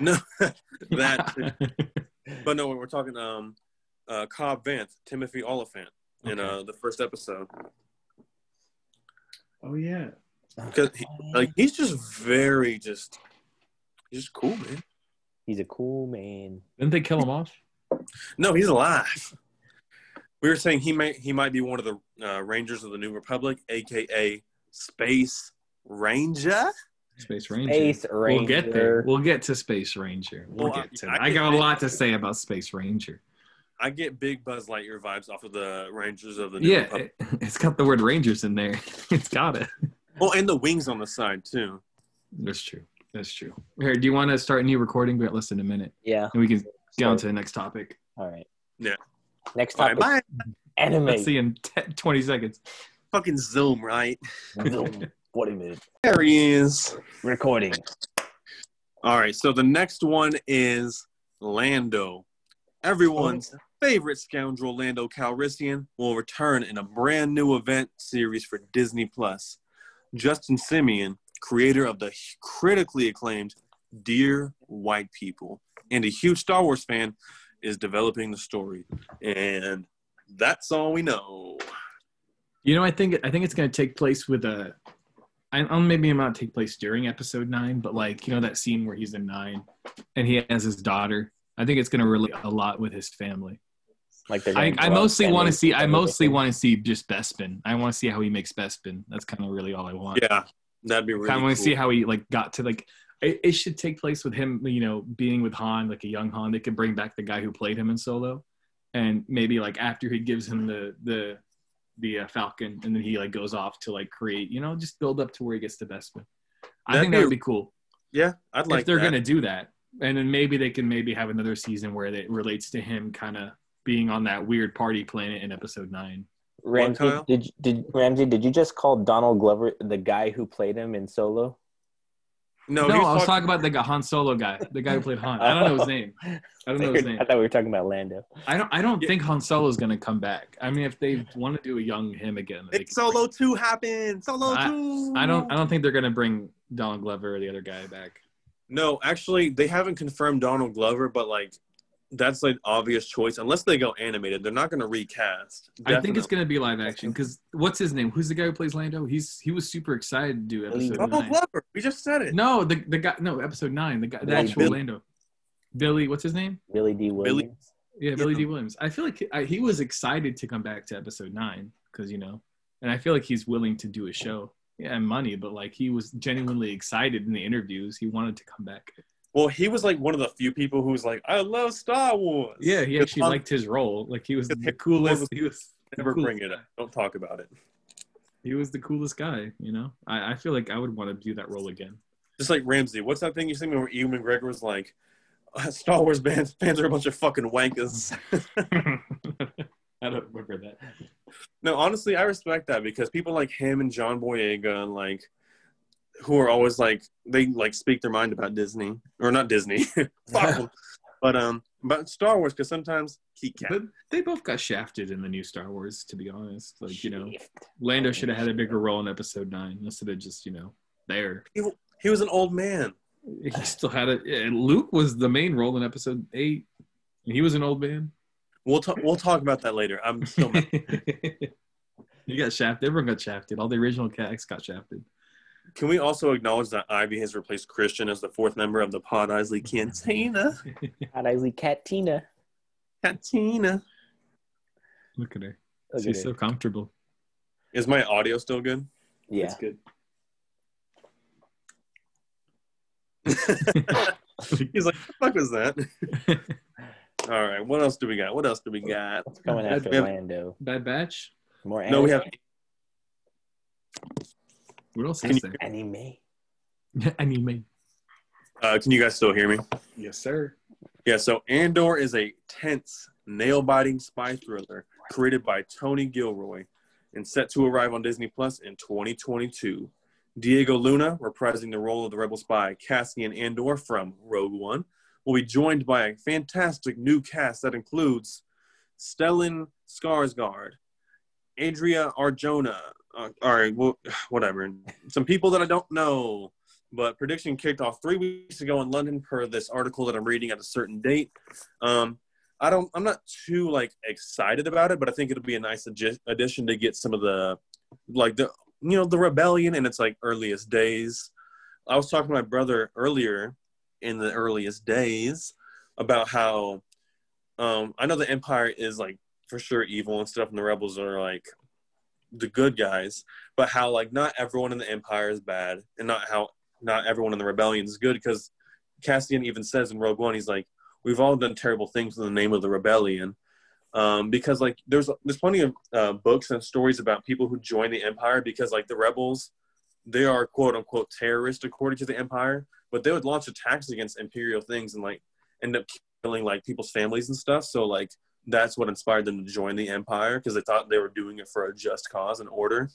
No, that. But no, we're talking um, uh, Cobb Vanth, Timothy Olyphant in Okay. uh, the first episode. oh, yeah. Because he, like he's just very just, he's just cool, man. He's a cool man. Didn't they kill him off? No, he's alive. We were saying he might he might be one of the uh, Rangers of the New Republic, aka Space Ranger. Space Ranger. Space Ranger. We'll get there. We'll get to Space Ranger. We'll Well, get to I- I I got a lot to say about Space Ranger. I get big Buzz Lightyear vibes off of the Rangers of the New Yeah, Republic. it, it's got the word Rangers in there. It's got it. Well, and the wings on the side too. That's true. That's true. Here, do you want to start a new recording? We got less than a minute, Yeah. and we can get on to the next topic. All right. Yeah. Next All right, topic. bye. Anime. Let's see in 10, 20 seconds. Fucking Zoom, right? Zoom. Forty minutes. There he is. Recording. All right, so the next one is Lando. Everyone's oh. Favorite scoundrel, Lando Calrissian, will return in a brand new event series for Disney Plus. Justin Simien, creator of the critically acclaimed Dear White People, and a huge Star Wars fan, is developing the story. And that's all we know. You know, I think I think it's going to take place with a. I know, maybe it might take place during episode nine, but like you know that scene where he's in nine, and he has his daughter. I think it's going to relate a lot with his family. Like they're I, I mostly want to see. I mostly want to see just Bespin. I want to see how he makes Bespin. That's kind of really all I want. Yeah, that'd be really I want to cool. see how he like got to like. It, it should take place with him, you know, being with Han, like a young Han. They could bring back the guy who played him in Solo, and maybe like after he gives him the the the uh, Falcon, and then he like goes off to like create, you know, just build up to where he gets to Bespin. I That'd think that would be cool Yeah, I'd like if they're that. gonna do that, and then maybe they can maybe have another season where it relates to him kind of being on that weird party planet in Episode Nine. Ramsey, did did Ramsey? Did you just call Donald Glover the guy who played him in Solo? No, No, was I was talking- talking about the guy- Han Solo guy, the guy who played Han. I don't know his name. I don't know his name. I thought we were talking about Lando. I don't. I don't Yeah. think Han Solo's gonna come back. I mean, if they want to do a young him again, they It's can Solo 2 happened. Solo 2. I don't. I don't think they're gonna bring Donald Glover or the other guy back. No, actually, they haven't confirmed Donald Glover, but like that's like obvious choice. Unless they go animated, they're not going to recast. I think it's gonna be live action because what's his name? Who's the guy who plays Lando? He's he was super excited to do episode Donald nine. Glover. We just said it. No, the the guy. No, episode nine. The guy, the Billy- actual Billy- Lando. Billy, what's his name? Billy Dee Williams. Yeah, Billy Yeah. Dee Williams. I feel like he, I, he was excited to come back to episode nine because you know, and I feel like he's willing to do a show. Yeah, and money, but like he was genuinely excited in the interviews. He wanted to come back. Well, he was like one of the few people who was like, "I love Star Wars." Yeah, he actually liked his role. Like he was the coolest. He was Never bring it up. Don't talk about it. He was the coolest guy. You know, I, I feel like I would want to do that role again. Just like Ramsey. What's that thing you seen where Ewan McGregor was like, uh, Star Wars fans, fans are a bunch of fucking wankers. I don't remember that. no, honestly, I respect that because people like him and John Boyega and like who are always like they like speak their mind about Disney or not Disney, Fuck 'em. but um, but Star Wars because sometimes he can. But they both got shafted in the new Star Wars. To be honest, like you know, Lando should have had a bigger role in Episode Nine instead of just you know there. He was an old man. He still had it. And Luke was the main role in Episode Eight. And he was an old man. We'll talk. We'll talk about that later. I'm still. mad. you got shafted. Everyone got shafted. All the original cast got shafted. Can we also acknowledge that Ivy has replaced Christian as the fourth member of the Pod Eisley Cantina? Hot Isley Cat Tina. Cantina. Look at her. Look She's it. so comfortable. Is my audio still good? yeah. It's good. He's like, "The fuck was that?" All right. What else do we got? What else do we got? It's coming after We Lando. Bad Batch. More No, we have. What else Can is you- there? anime. Anime. Uh, can you guys still hear me? Yes, sir. Yeah. So Andor is a tense, nail-biting spy thriller created by Tony Gilroy and set to arrive on Disney Plus in 2022. Diego Luna, reprising the role of the rebel spy Cassian Andor from Rogue One, will be joined by a fantastic new cast that includes Stellan Skarsgård, Adria Arjona, uh, all right, well, whatever. Some people that I don't know, but prediction kicked off three weeks ago in London per this article that I'm reading at a certain date. Um, I don't, I'm not too like excited about it, but I think it'll be a nice addi- addition to get some of the, like the, you know, the rebellion in its like earliest days. I was talking to my brother earlier in the earliest days about how um, I know the Empire is like for sure evil and stuff, and the rebels are like the good guys, but how like not everyone in the Empire is bad, and not how not everyone in the rebellion is good. Because Cassian even says in Rogue One, he's like, "We've all done terrible things in the name of the rebellion." Um, because like there's there's plenty of uh, books and stories about people who join the Empire because like the rebels, they are quote unquote terrorists according to the Empire, but they would launch attacks against Imperial things and like end up killing like people's families and stuff. So like that's what inspired them to join the Empire because they thought they were doing it for a just cause and order.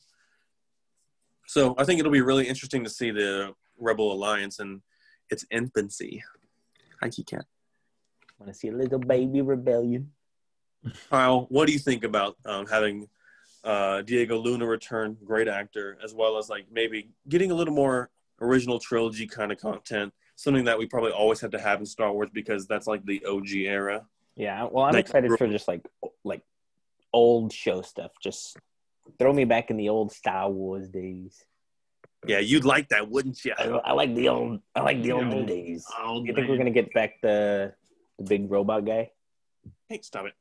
So I think it'll be really interesting to see the Rebel Alliance in its infancy. Hi, Cat. Want to see a little baby rebellion? Kyle, what do you think about um, having uh, Diego Luna return, great actor, as well as like maybe getting a little more original trilogy kind of content, something that we probably always had to have in Star Wars because that's like the OG era. Yeah. Well, I'm Like- excited for just like like old show stuff. Just throw me back in the old Star Wars days. Yeah, you'd like that, wouldn't you? I, I like the old. I like the The olden old- days. Oh, You think we're gonna get back the the big robot guy? Hey, stop it.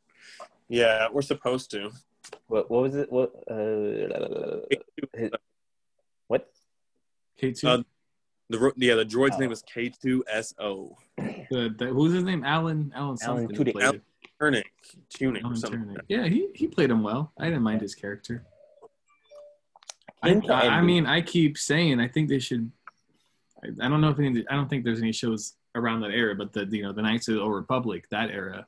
Yeah, we're supposed to. What what was it? What uh, what? K2. Uh, The ro- yeah, the droid's Oh. name is K2SO. the, the, who's his name? Alan. Alan something. Tudyk. played it. Turnick, Tunic, or something. Tudyk. Yeah, he, he played him well. I didn't mind his character. I, I, I mean, I keep saying I think they should. I, I don't know if any, I don't think there's any shows around that era, but the you know the Knights of the Old Republic that era.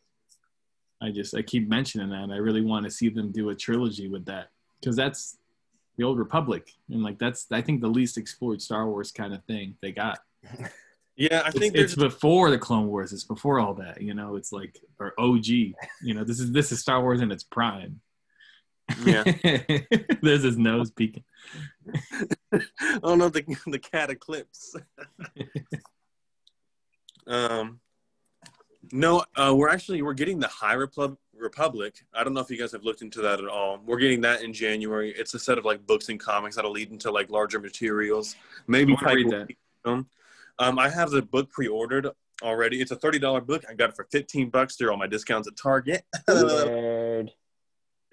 I just I keep mentioning that. And I really want to see them do a trilogy with that because that's the Old Republic and like that's I think the least explored Star Wars kind of thing they got. Yeah, I think it's there's before the Clone Wars. It's before all that. You know, it's like or OG. You know, this is this is Star Wars in its prime. yeah. There's his nose peeking. oh no, the the cat eclipse. um, no, uh, we're actually we're getting the High Repub- Republic. I don't know if you guys have looked into that at all. We're getting that in January. It's a set of like books and comics that'll lead into like larger materials. Maybe I read type- Um, um, I have the book pre-ordered already. It's a thirty dollar book. I got it for fifteen bucks through all my discounts at Target. Nerd.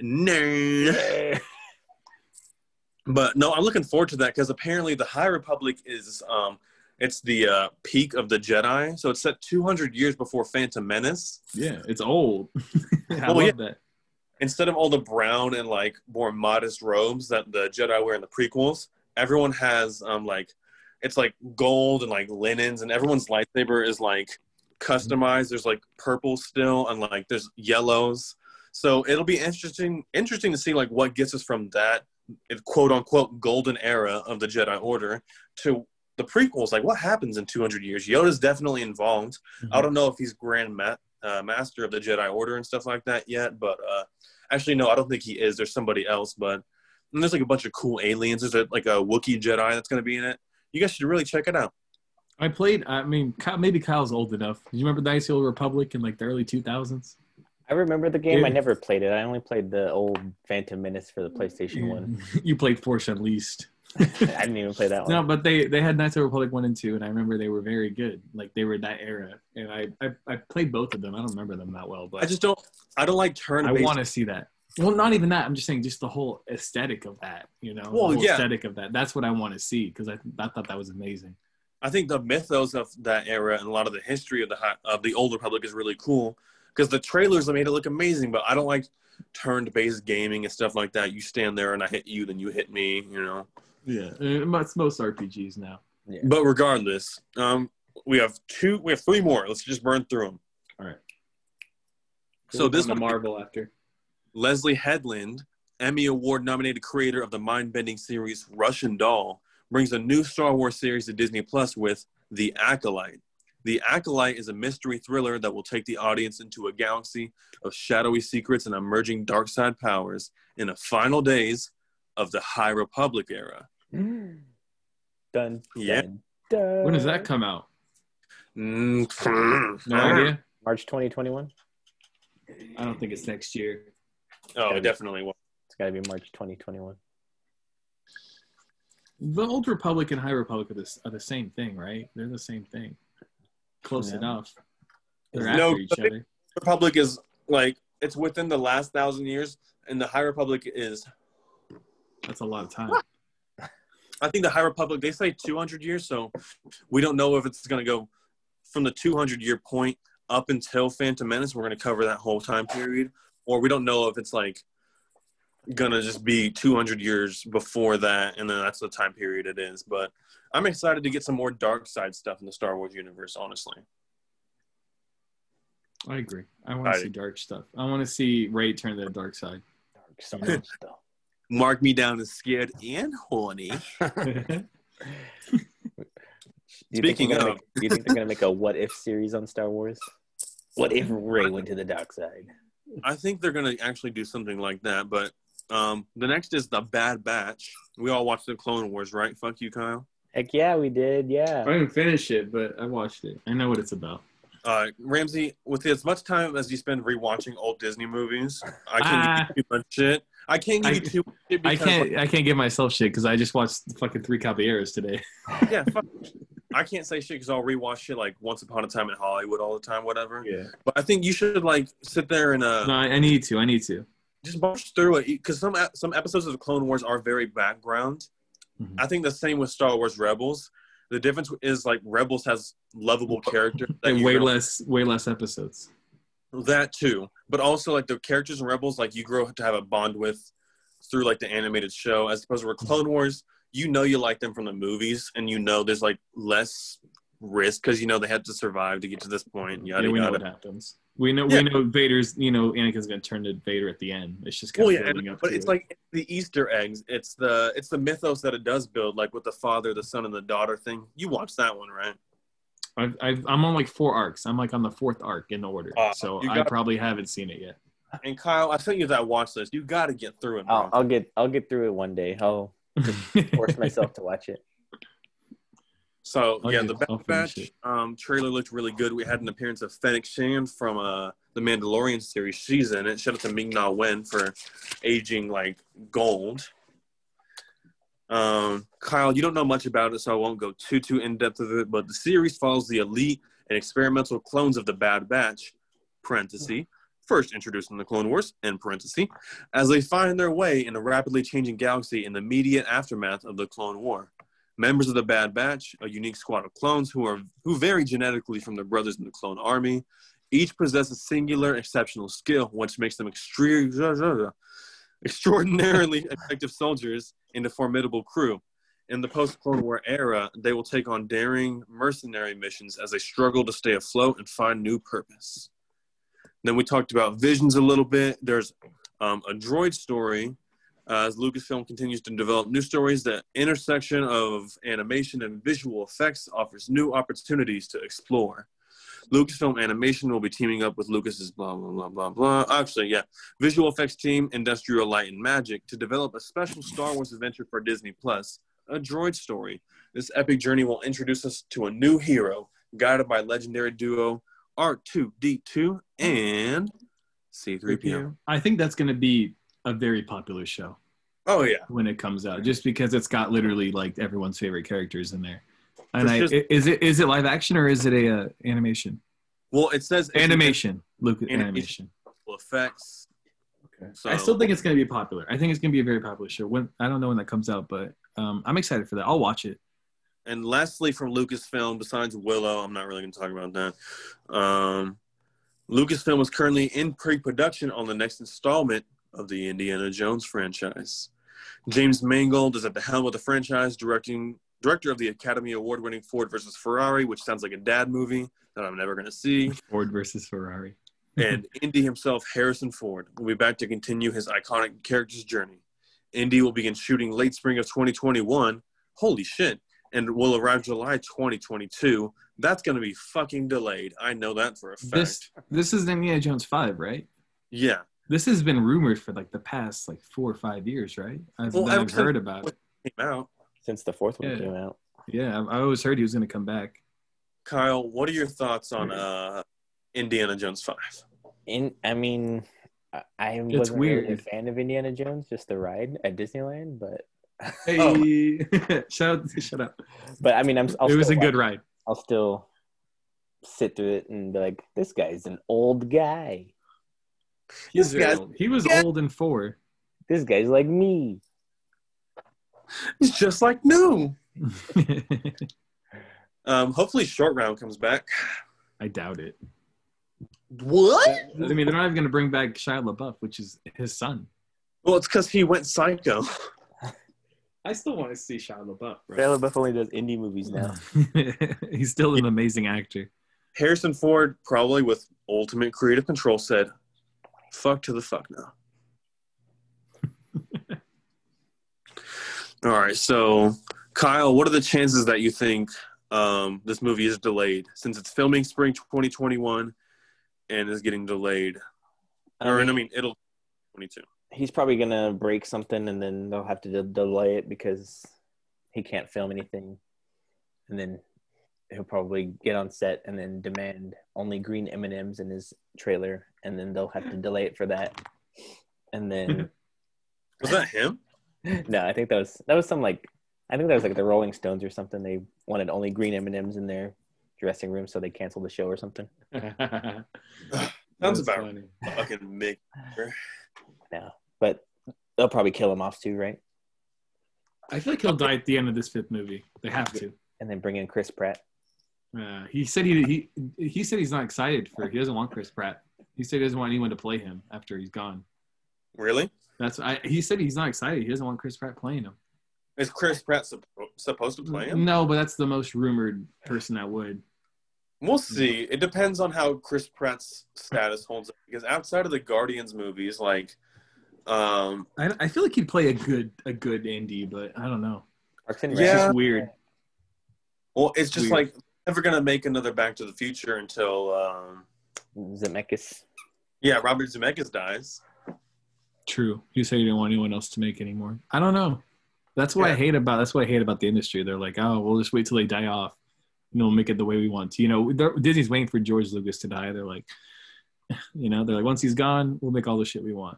Nerd. Nerd. But no, I'm looking forward to that because apparently the High Republic is um, it's the uh, peak of the Jedi, so it's set 200 years before Phantom Menace. Yeah, it's old. I Oh, love yeah. that. instead of all the brown and like more modest robes that the Jedi wear in the prequels, everyone has um like it's like gold and like linens, and everyone's lightsaber is like customized. There's like purple still, and like there's yellows. So it'll be interesting interesting to see like what gets us from that quote unquote golden era of the Jedi Order to the prequels. Like what happens in 200 years? Yoda's definitely involved. Mm-hmm. I don't know if he's Grand Ma- uh, Master of the Jedi Order and stuff like that yet, but uh, actually no, I don't think he is. There's somebody else, but and there's like a bunch of cool aliens. There's a, like a Wookiee Jedi that's going to be in it. You guys should really check it out. I played. I mean, Ky- maybe Kyle's old enough. Do you remember Knights of the Old Republic in like the early 2000s? I remember the game. I never played it. I only played the old Phantom Menace for the PlayStation One. you played Force Unleashed. I didn't even play that one. No, but they they had Knights of the Republic one and two, and I remember they were very good. Like they were that era, and I I, I played both of them. I don't remember them that well, but I just don't. I don't like turn. I want to see that. Well, not even that. I'm just saying, just the whole aesthetic of that. You know, Well, the whole yeah. aesthetic of that. That's what I want to see because I I thought that was amazing. I think the mythos of that era and a lot of the history of the hi- of the old Republic is really cool because the trailers made it look amazing. But I don't like turned based gaming and stuff like that. You stand there and I hit you, then you hit me. You know. Yeah, it's most RPGs now. But regardless, um, we have two. We have three more. Let's just burn through them. All right. So this the one, Marvel after. Leslie Headland, Emmy Award nominated creator of the mind bending series Russian Doll, brings a new Star Wars series to Disney Plus with The Acolyte. The Acolyte is a mystery thriller that will take the audience into a galaxy of shadowy secrets and emerging dark side powers in the final days of the High Republic era. Done. Yeah. Done, done. When does that come out? Mm. No idea. March 2021. I don't think it's next year. Oh, it definitely will. It's got to be March 2021. The Old Republic and High Republic are the, are the same thing, right? They're the same thing. Close No. enough. They're No, after each but they- other. Republic is like it's within the last thousand years, and the High Republic is. That's a lot of time. I think the High Republic they say 200 years, so we don't know if it's going to go from the 200 year point up until Phantom Menace. We're going to cover that whole time period, or we don't know if it's like going to just be 200 years before that, and then that's the time period it is. But I'm excited to get some more dark side stuff in the Star Wars universe. Honestly, I agree. I want to see dark stuff. I want to see Rey turn to the dark side. Dark side stuff. Mark me down as scared and horny. Do you think Speaking they're gonna of- make, do you think they're gonna make a what if series on Star Wars? What if Rey went to the dark side? I think they're gonna actually do something like that. But um, the next is the Bad Batch. We all watched the Clone Wars, right? Fuck you, Kyle. Heck yeah, we did. Yeah. I didn't finish it, but I watched it. I know what it's about. Uh, Ramsey, with as much time as you spend rewatching old Disney movies, I can't Ah. give you too much shit. I can't give I- you too much shit I can't. I can't give myself shit because I just watched fucking three Caballeros today. yeah, fuck. I can't say shit because I'll rewatch shit like Once Upon a Time in Hollywood all the time, whatever. Yeah. But I think you should like sit there and uh, No, I, I need to. I need to. just watch through it because some some episodes of the Clone Wars are very background. Mhm. I think the same with Star Wars Rebels. The difference is like Rebels has lovable characters And way grow- less. Way less episodes. that too, but also like the characters in Rebels like you grow to have a bond with through like the animated show, as opposed to Clone mm-hmm. Wars. You know you like them from the movies, and you know there's like less risk because you know they had to survive to get to this point. Yada yeah, we know yada. what happens. We know. Yeah. We know Vader's. You know, Anakin's gonna turn to Vader at the end. It's just kind Well, of yeah, building and- up. but to it's it. like the Easter eggs. It's the it's the mythos that it does build, like with the father, the son, and the daughter thing. You watched that one, right? I've, I've, I'm on like four arcs. I'm like on the fourth arc in order. Uh, so I got- probably haven't seen it yet. And Kyle, I sent you that watch list. You got to get through it. I'll, I'll get I'll get through it one day. I'll force myself to watch it. So I'll yeah, the Bad Batch um, trailer looked really good. We had an appearance of Fennec Shand from uh, the Mandalorian series. She's in it. Shout out to Ming Na Wen for aging like gold. Um, Kyle, you don't know much about it, so I won't go too too in depth with it. But the series follows the elite and experimental clones of the Bad Batch. Parenthesis. First introduced in the Clone Wars, end parenthesis, as they find their way in a rapidly changing galaxy in the immediate aftermath of the Clone War. Members of the Bad Batch, a unique squad of clones who are who vary genetically from their brothers in the clone army, Each possess a singular, exceptional skill, which makes them extre- extraordinarily effective soldiers and a formidable crew. In the post Cold War era, they will take on daring mercenary missions as they struggle to stay afloat and find new purpose. Then we talked about visions a little bit. There's um, a droid story uh, as Lucasfilm continues to develop new stories. The intersection of animation and visual effects offers new opportunities to explore. Lucasfilm Animation will be teaming up with Lucas's blah blah blah blah blah. Actually, yeah, visual effects team Industrial Light and Magic to develop a special Star Wars adventure for Disney Plus, a droid story. This epic journey will introduce us to a new hero, guided by legendary duo R2D2 and C3PO. I think that's going to be a very popular show Oh yeah, when it comes out, just because it's got literally like everyone's favorite characters in there. And I, sure. is it is it live action or is it a uh, animation? well it says Animation, Luke, Animation. animation. effects. Okay. So- I still think it's going to be popular. I think it's going to be a very popular show. When I don't know when that comes out, but um, I'm excited for that. I'll watch it. And lastly, from Lucasfilm, besides Willow, I'm not really going to talk about that. Um, Lucasfilm is currently in pre-production on the next installment of the Indiana Jones franchise. James Mangold is at the helm of the franchise, directing director of the Academy Award-winning Ford versus Ferrari, which sounds like a dad movie that I'm never going to see. Ford versus Ferrari. and Indy himself, Harrison Ford, will be back to continue his iconic character's journey. Indy will begin shooting late spring of 2021. Holy shit. And will arrive July 2022. That's going to be fucking delayed. I know that for a fact. This this is Indiana Jones five, right? yeah. This has been rumored for like the past like four or five years, right? I've, Well, I've heard about it. Came out. Since the fourth one Yeah. came out. Yeah, I've, I always heard he was going to come back. Kyle, what are your thoughts on uh, Indiana Jones 5? In I mean, I, I It's wasn't really a fan of Indiana Jones, just the ride at Disneyland, but Hey, shut up! Shut up! but I mean, I'm. I'll it was a still good watch- ride. I'll still sit through it and be like, this guy's an old guy. He's This guy's- old. He was Yeah. old in four. This guy's like me. He's just like new. Um, hopefully, Short Round comes back. I doubt it. What? I mean, they're not even going to bring back Shia LaBeouf, which is his son. Well, it's because he went psycho. I still want to see Shia LaBeouf, Shia LaBeouf only does indie movies now. He's still an amazing actor. Harrison Ford, probably with ultimate creative control, said, fuck to the fuck now. All right, so Kyle, what are the chances that you think um, this movie is delayed since it's filming spring 2021 and is getting delayed? I or, mean, I mean, it'll 22. he's probably gonna break something, and then they'll have to de- delay it because he can't film anything, and then he'll probably get on set and then demand only green M and M's in his trailer, and then they'll have to delay it for that, and then Was that him? no, I think that was that was some like I think that was like the Rolling Stones or something. They wanted only green M and M's in their dressing room, so they canceled the show or something. Sounds about funny. fucking Mick. No, but they'll probably kill him off too, right? I feel like he'll die at the end of this fifth movie. They have to. And then bring in Chris Pratt. Uh, he said he, he he said he's not excited for. He doesn't want Chris Pratt. He said he doesn't want anyone to play him after he's gone. Really? That's I, he said he's not excited. He doesn't want Chris Pratt playing him. Is Chris Pratt suppo- supposed to play him? No, but that's the most rumored person that would. We'll see. It depends on how Chris Pratt's status holds up. Because outside of the Guardians movies, like, um, I, I feel like he'd play a good a good Andy, but I don't know. Parks and It's Yeah. just weird. well, it's just Weird. like never gonna make another Back to the Future until, um, Zemeckis. yeah, Robert Zemeckis dies. True. You said you didn't want anyone else to make anymore. I don't know. That's what I hate about. That's what I hate about the industry. They're like, oh, we'll just wait till they die off, and we'll make it the way we want to. You know, Disney's waiting for George Lucas to die. They're like, you know, they're like, once he's gone, we'll make all the shit we want.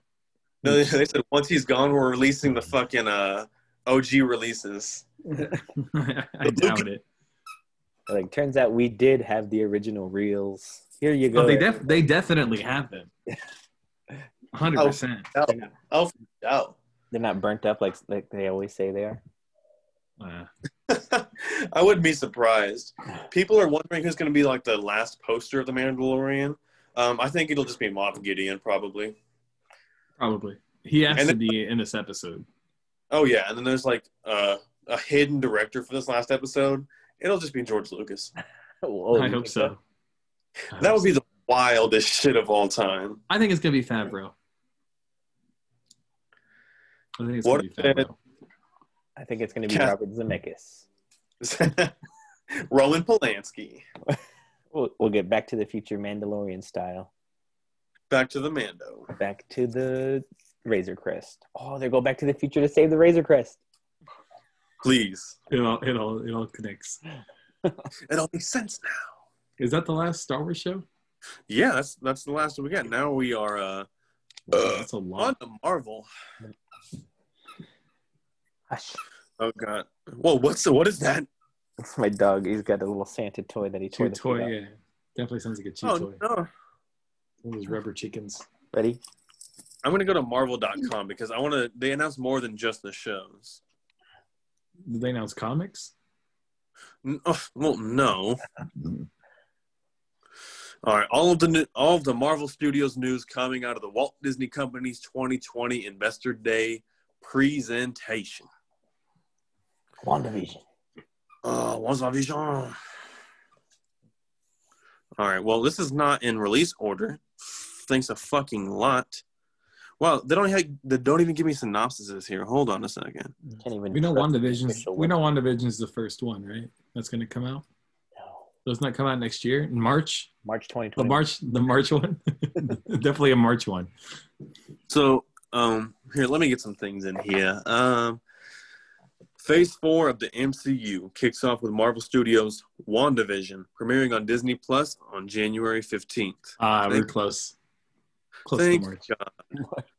No, they they said once he's gone, we're releasing the fucking uh, OG releases. I doubt it. Like, turns out we did have the original reels. Here you go. Oh, they def- they definitely have them. Hundred percent. Oh, oh, oh. They're not burnt up like like they always say they are. Uh, I wouldn't be surprised. People are wondering who's going to be like the last poster of the Mandalorian. Um, I think it'll just be Moff Gideon probably. Probably. He has And to then- be in this episode. Oh yeah, and then there's like uh, a hidden director for this last episode. It'll just be George Lucas. Whoa, I hope so. I That hope would be the wildest shit of all time. I think it's gonna be Favreau. I think it's What gonna be if- Favreau. I think it's going to be Yeah. Robert Zemeckis. Roman Polanski. We'll, we'll get back to the future Mandalorian style. Back to the Mando. Back to the Razor Crest. Oh, they go back to the future to save the Razor Crest. Please. It all, it all, it all connects. It all makes sense now. Is that the last Star Wars show? Yeah, that's that's the last one we got. Now we are uh, Wow, that's a on lot. to Marvel. Hush. Oh god. Whoa, what's the what is that? It's my dog. He's got a little Santa toy that he tore Chew the toy, yeah. Definitely sounds like a chew Oh toy. no. One of those rubber chickens. Ready? I'm gonna go to Marvel.com because I wanna they announce more than just the shows. Did they announce comics? N- oh, well, no. All right, all of the new, all of the Marvel Studios news coming out of the Walt Disney Company's 2020 Investor Day presentation. WandaVision. Oh, what's my? All right, well, this is not in release order. Thanks a fucking lot. Well, they don't have, they don't even give me synopsises here. Hold on a second. Can't even. We know trust the WandaVision's official we one. know is the first one, right? That's gonna come out. No. Doesn't that come out next year? In March? March 2020. The 2020. March the March one? Definitely a March one. So, um, here, let me get some things in here. Um, phase four of the MCU kicks off with Marvel Studios' WandaVision, premiering on Disney Plus on January 15th. Ah, we're close. Close Thank to March. God.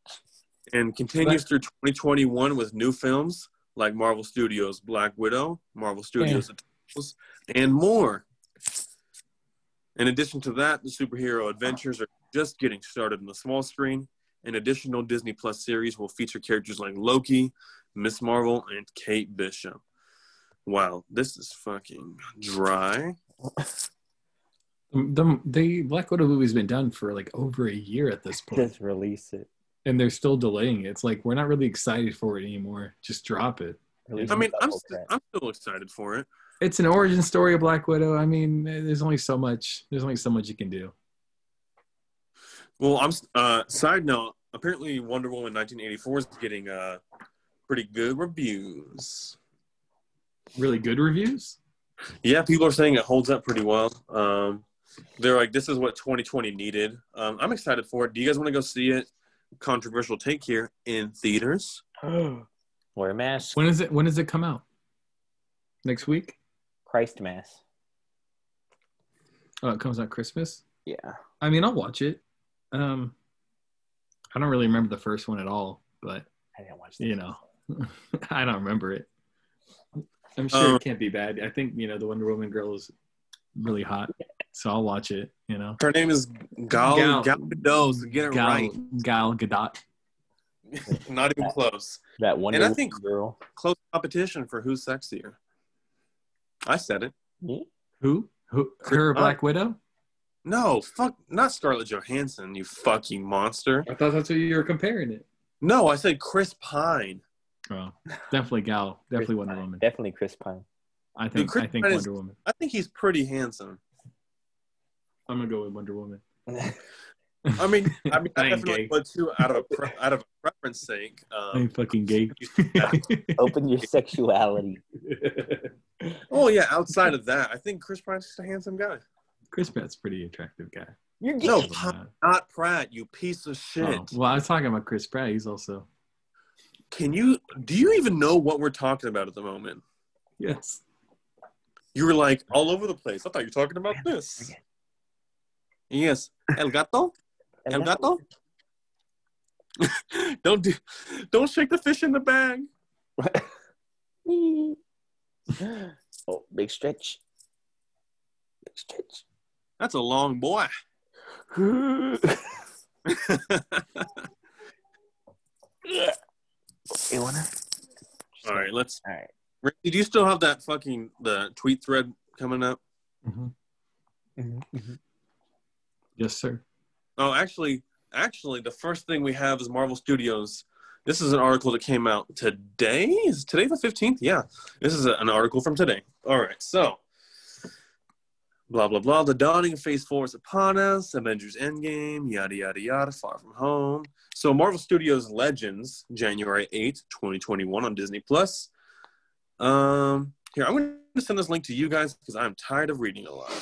And continues through 2021 with new films like Marvel Studios' Black Widow, Marvel Studios' Eternals, and more. In addition to that, the superhero adventures are just getting started on the small screen. An additional Disney Plus series will feature characters like Loki, Miss Marvel, and Kate Bishop. Wow, this is fucking dry. The, the Black Widow movie's been done for like over a year at this point, Just release it. and they're still delaying it. It's like we're not really excited for it anymore. Just drop it. Release I mean, I'm, double st- I'm still excited for it. It's an origin story of Black Widow. I mean, there's only so much. There's only so much you can do. Well, I'm uh side note, apparently Wonder Woman 1984 is getting uh pretty good reviews. Really good reviews. Yeah, people are saying it holds up pretty well. Um they're like this is what 2020 needed. Um I'm excited for it. Do you guys want to go see it? Controversial take here in theaters. Wear a mask. When is it? When does it come out? Next week? Christ mass. Oh, it comes out Christmas. Yeah. I mean, I'll watch it. Um, I don't really remember the first one at all, but I didn't watch you know, I don't remember it. I'm sure Um, it can't be bad. I think you know the Wonder Woman girl is really hot, so I'll watch it. You know, Her name is Gal Gal- Gal Gadot, so get it Gal right. Gal Gadot. Not even close. That Wonder And I Woman think- girl. Close competition for who's sexier. I said it. Me? Who? Who? Her Black Widow? No, fuck, not Scarlett Johansson, you fucking monster. I thought that's what you were comparing it. No, I said Chris Pine. Oh, definitely Gal. Definitely Chris Wonder Pine. Woman. Definitely Chris Pine. I think. Chris I think Pine is- Wonder Woman. I think he's pretty handsome. I'm gonna go with Wonder Woman. I mean, I mean, I I definitely gay. would too, out of a pre- out of a preference sake. I Um, ain't fucking gay. Open your sexuality. oh yeah, outside of that, I think Chris Pine's just a handsome guy. Chris Pratt's a pretty attractive guy. You're gay. No, Other than Pi- that- not Pratt, you piece of shit. Oh, well, I was talking about Chris Pratt. He's also Can you? Do you even know what we're talking about at the moment? yes. You were like all over the place. I thought you were talking about this. Yes, El Gato. El Gato. don't do, don't shake the fish in the bag. oh, big stretch. Big stretch. That's a long boy. you wanna? All right, let's. All right. Rick, Did you still have that fucking the tweet thread coming up? Mhm. Mm-hmm. Yes, sir. Oh, actually, actually, the first thing we have is Marvel Studios. This is an article that came out today. Is today the fifteenth? Yeah, this is a- an article from today. All right, so blah blah blah. The dawning of Phase Four is upon us. Avengers Endgame, yada yada yada. Far from home. So Marvel Studios Legends, January eighth, twenty twenty one, on Disney Plus. Um, here I'm going to send this link to you guys because I'm tired of reading a lot.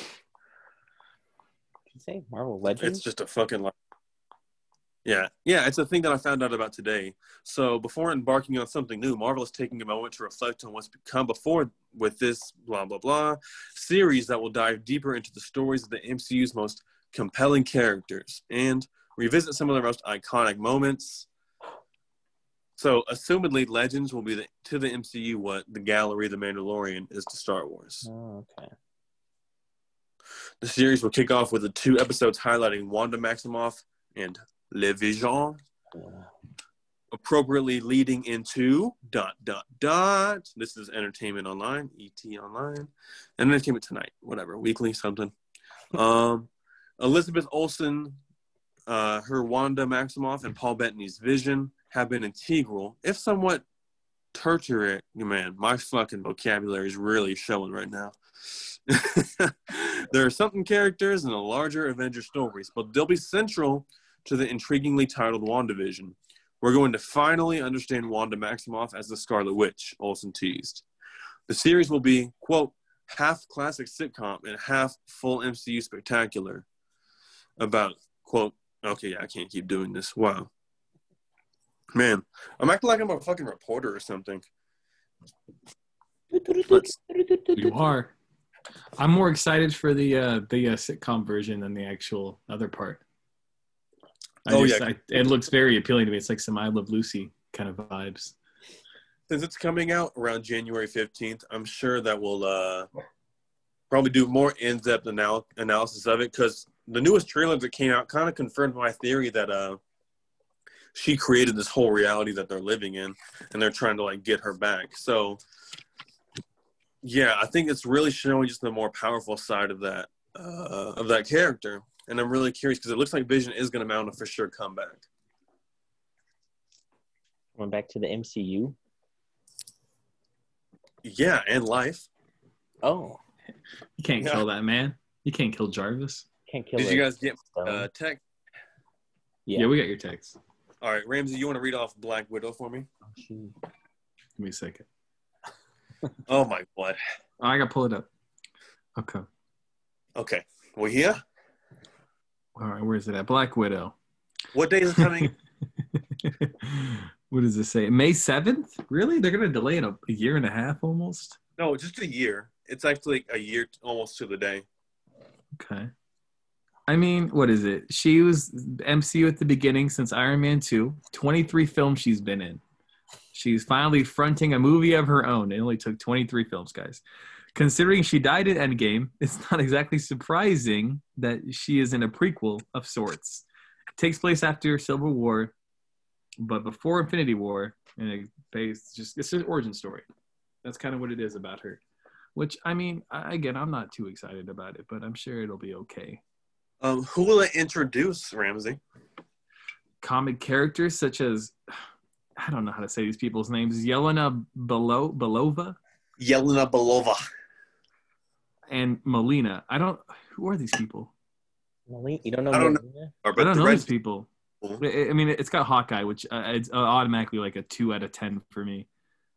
Say Marvel Legends? It's just a fucking like. Yeah, yeah, it's a thing that I found out about today. So before embarking on something new, Marvel is taking a moment to reflect on what's come before with this blah blah blah series that will dive deeper into the stories of the MCU's most compelling characters and revisit some of their most iconic moments. So, assumedly, Legends will be the, to the MCU what the Gallery the Mandalorian is to Star Wars. Oh, okay. The series will kick off with the two episodes highlighting Wanda Maximoff and Le Vision, appropriately leading into dot dot dot. This is Entertainment Online, ET Online, and Entertainment Tonight, whatever, weekly something. Um, Elizabeth Olsen, uh, her Wanda Maximoff, and Paul Bettany's Vision have been integral, if somewhat tertiary. Man, my fucking vocabulary is really showing right now. there are something characters in the larger Avenger stories, but they'll be central to the intriguingly titled WandaVision. We're going to finally understand Wanda Maximoff as the Scarlet Witch, Olsen teased. The series will be, quote, half classic sitcom and half full MCU spectacular. About, quote, okay, I can't keep doing this. Wow. Man, I'm acting like I'm a fucking reporter or something. You are. I'm more excited for the uh, the uh, sitcom version than the actual other part. I Oh, just- yeah. I, it looks very appealing to me. It's like some I Love Lucy kind of vibes. Since it's coming out around January 15th, I'm sure that we'll uh, probably do more in-depth anal- analysis of it because the newest trailer that came out kind of confirmed my theory that uh, she created this whole reality that they're living in, and they're trying to like get her back. So, yeah, I think it's really showing just the more powerful side of that uh, of that character, and I'm really curious because it looks like Vision is going to mount a for sure comeback. Going back to the MCU. Yeah, and life. Oh, You can't Yeah. kill that man. You can't kill Jarvis. can't kill Did it. you guys get So, uh, tech? Yeah, yeah. we got your text. All right, Ramsey, you want to read off Black Widow for me? Shoot. Give me a second. Oh my god. I got to pull it up. Okay. Okay, we here. All right, where is it at? Black Widow. What day is it coming? what does it say? May 7th? Really? They're going to delay it a, a year and a half almost? no, just a year. It's actually a year t- almost to the day. Okay. I mean, what is it? She was MCU at the beginning since Iron Man 2. 23 films she's been in. She's finally fronting a movie of her own. It only took 23 films, guys. Considering she died in Endgame, it's not exactly surprising that she is in a prequel of sorts. It takes place after Civil War, but before Infinity War, and it based just it's an origin story. That's kind of what it is about her. Which I mean, I, again, I'm not too excited about it, but I'm sure it'll be okay. Um, who will it introduce, Ramsey? Comic characters such as I don't know how to say these people's names: Yelena Belo- Belova Yelena Belova. and Melina. I don't. Who are these people? Melina- You don't know I don't know. Melina? Or, I don't the know these people. people. I I mean, it's got Hawkeye, which uh, it's uh, automatically like a two out of ten for me.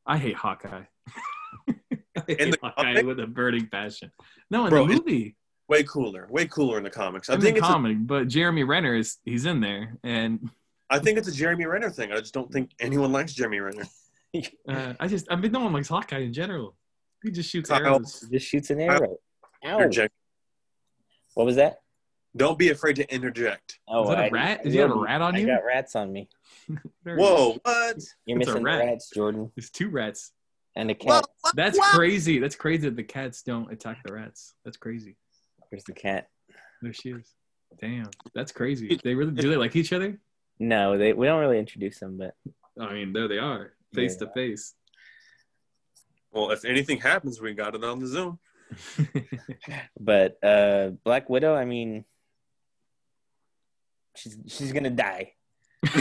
I hate Hawkeye. I hate In the Hawkeye comic? with a burning passion. No, in Bro, the movie, Way cooler. Way cooler in the comics. I in think the it's. A, comic, but Jeremy Renner is he's in there, and I think it's a Jeremy Renner thing. I just don't think anyone likes Jeremy Renner. uh, I just I mean, no one likes Hawkeye in general. He just shoots Kyle. arrows. Just shoots an arrow. Ow. Interject. What was that? Don't be afraid to interject. Oh, Is that a I- rat? Did you have a I- rat on I you? got rats on me. There it is. Whoa, what? You're It's missing rat. rats, Jordan, There's two rats. and a cat. That's crazy. That's crazy that the cats don't attack the rats. That's crazy. Where's the cat? There she is. Damn, that's crazy. They really do they like each other? No, they we don't really introduce them, but I mean, there they are, face Yeah. to face. Well, if anything happens, we got it on the Zoom. but uh Black Widow, I mean, She's she's gonna die.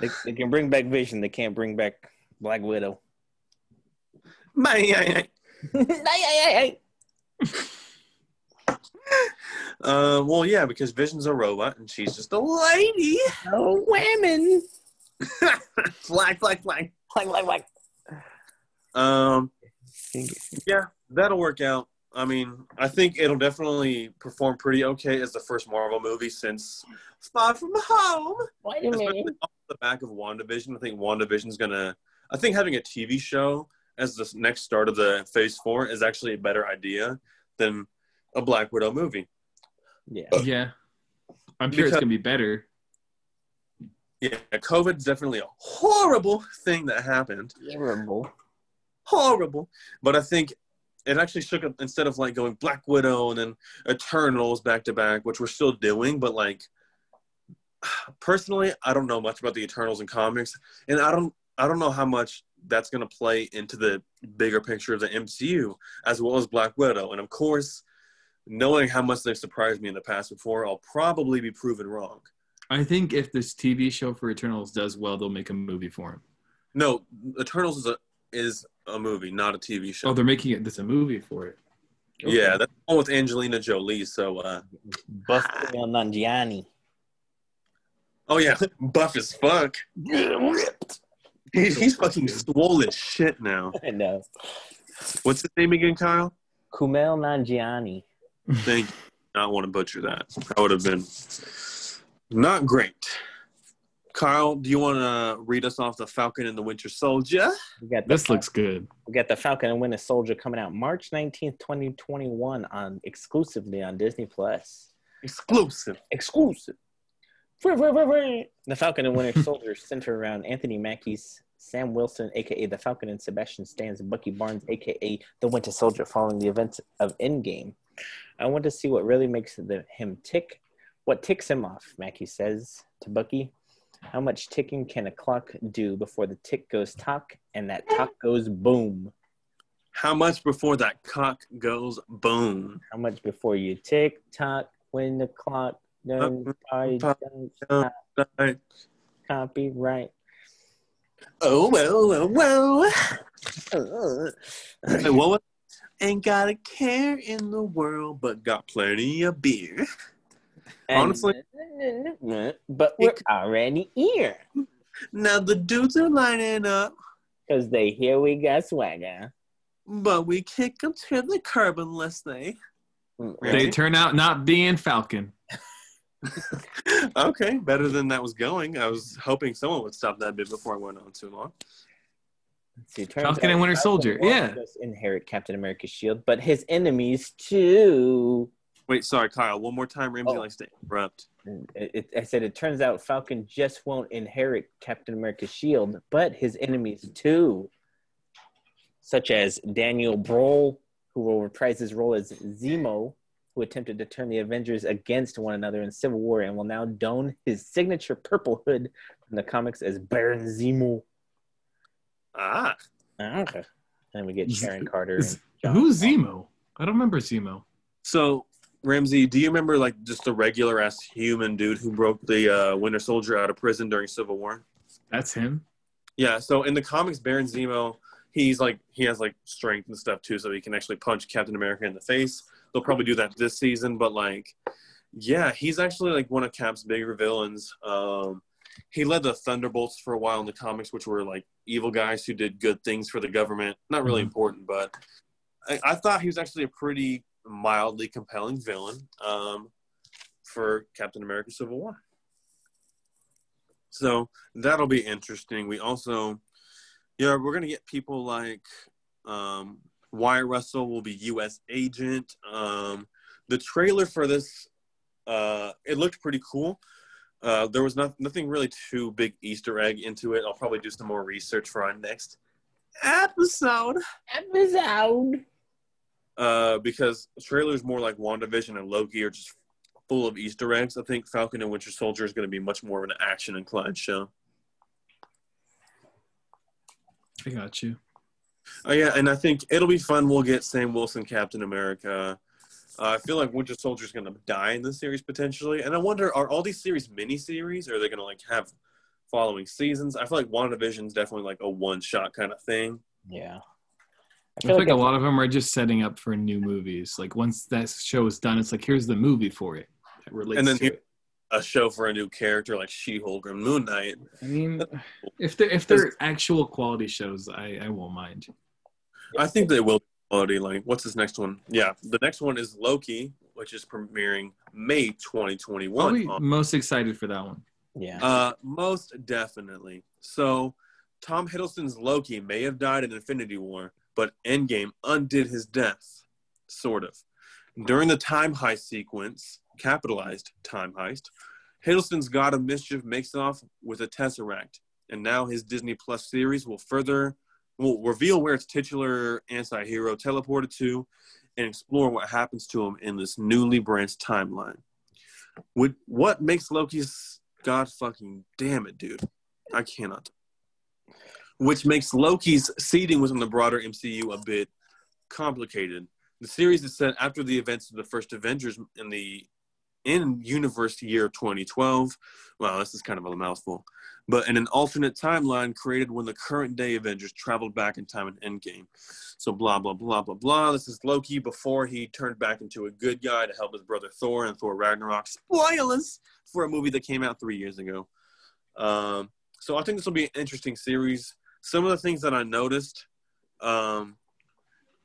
They, they can bring back Vision. They can't bring back Black Widow. Man, Uh, well, yeah, because Vision's a robot and she's just a lady. oh, women. flag, flag, flag. Like, like, like. Um, yeah, that'll work out. I mean, I think it'll definitely perform pretty okay as the first Marvel movie since Far From Home. Wait a minute. off the back of WandaVision. I think WandaVision's gonna. I think having a TV show as the next start of the Phase Four is actually a better idea than a Black Widow movie. Yeah. Yeah. I'm sure it's gonna be better. Yeah, COVID's definitely a horrible thing that happened. Horrible. horrible. But I think it actually shook up instead of like going Black Widow and then Eternals back to back, which we're still doing, but like personally, I don't know much about the Eternals in comics, and I don't I don't know how much that's gonna play into the bigger picture of the MCU as well as Black Widow. And of course, knowing how much they've surprised me in the past before, I'll probably be proven wrong. I think if this TV show for Eternals does well, they'll make a movie for him. No, Eternals is a is a movie, not a TV show. Oh, they're making it. This a movie for it. Yeah, that's the one with Angelina Jolie. So, uh, Buff Kumail Nanjiani. oh yeah, buff as fuck. He- He's fucking swollen as shit now. I know. What's his name again, Kyle? Kumail Nanjiani. Thank you. I don't want to butcher that. That would have been not great. Kyle, do you want to read us off the Falcon and the Winter Soldier? We got the This looks good. We got the Falcon and Winter Soldier coming out March 19th, 2021 on exclusively on Disney Plus. Exclusive. Exclusive. The Falcon and Winter Soldier center around Anthony Mackie's Sam Wilson, aka the Falcon, and Sebastian Stan's Bucky Barnes, aka the Winter Soldier, following the events of Endgame. I want to see what really makes the, him tick. What ticks him off, Mackie says to Bucky. How much ticking can a clock do before the tick goes tock and that tock goes boom? How much before that cock goes boom? How much before you tick tock when the clock uh, uh, done I stop copyright? Oh, well, oh, well, well. Hey, what was Ain't got a care in the world, but got plenty of beer. Honestly- but we're already here Now the dudes are lining up, because they hear we got swagger. but we kick them to the curb unless they. They Really? turn out not being Falcon. okay, better than that was going. I was hoping someone would stop that bit before I went on too long. Let's see, turns Falcon and out Winter Soldier, won't yeah. just inherit Captain America's shield, but his enemies too. Wait, sorry, Kyle. One more time. Ramsey Oh. likes to interrupt. It, it, I said it turns out Falcon just won't inherit Captain America's shield, but his enemies too, such as Daniel Brühl, who will reprise his role as Zemo, who attempted to turn the Avengers against one another in Civil War and will now don his signature purple hood from the comics as Baron Zemo. Ah, Okay. And we get Z- Sharon Carter. And John Who's Paul. Zemo? I don't remember Zemo. so Ramsey, do you remember like just the regular ass human dude who broke the uh, Winter Soldier out of prison during Civil War? That's him. Yeah. So in the comics, Baron Zemo, he's like he has like strength and stuff too, so he can actually punch Captain America in the face. They'll probably do that this season, but like, yeah, he's actually like one of Cap's bigger villains. Um, he led the Thunderbolts for a while in the comics, which were like evil guys who did good things for the government. Not really Mhm. important, but I, I thought he was actually a pretty mildly compelling villain um, for Captain America: Civil War. So that'll be interesting. We also, yeah, we're gonna get people like um, Wyatt Russell will be U.S. agent. Um, the trailer for this, uh, it looked pretty cool. Uh, there was not, nothing really too big Easter egg into it. I'll probably do some more research for our next episode Episode. uh, because trailers more like WandaVision and Loki are just full of Easter eggs. I think Falcon and Winter Soldier is going to be much more of an action inclined show. I got you. Oh yeah, and I think it'll be fun. We'll get Sam Wilson, Captain America. Uh, I feel like Winter Soldier's going to die in this series potentially, and I wonder are all these series mini series, or are they going to like have following seasons? I feel like WandaVision's definitely like a one shot kind of thing. Yeah. I feel like a lot of them are just setting up for new movies. Like once that show is done, it's like here's the movie for it. That relates And then to it. A show for a new character like She-Hulk or Moon Knight. I mean, if they're if they're actual quality shows, I I won't mind. I think they will be quality. Like, what's this next one? Yeah, the next one is Loki, which is premiering May 2021. Probably on- most excited for that one. Yeah. Uh, most definitely. So, Tom Hiddleston's Loki may have died in Infinity War, but Endgame undid his death, sort of. During the time heist sequence, capitalized time heist, Hiddleston's God of Mischief makes off with a Tesseract, and now his Disney Plus series will further will reveal where its titular anti-hero teleported to, and explore what happens to him in this newly branched timeline. Would what makes Loki's God fucking damn it, dude? I cannot. Which makes Loki's seeding within the broader MCU a bit complicated. The series is set after the events of the first Avengers in the in universe year 2012. Wow, this is kind of a mouthful. But in an alternate timeline created when the current day Avengers traveled back in time in Endgame. So blah blah blah blah blah. This is Loki before he turned back into a good guy to help his brother Thor and Thor Ragnarok. Spoilers for a movie that came out three years ago. Um, so I think this will be an interesting series. Some of the things that I noticed um,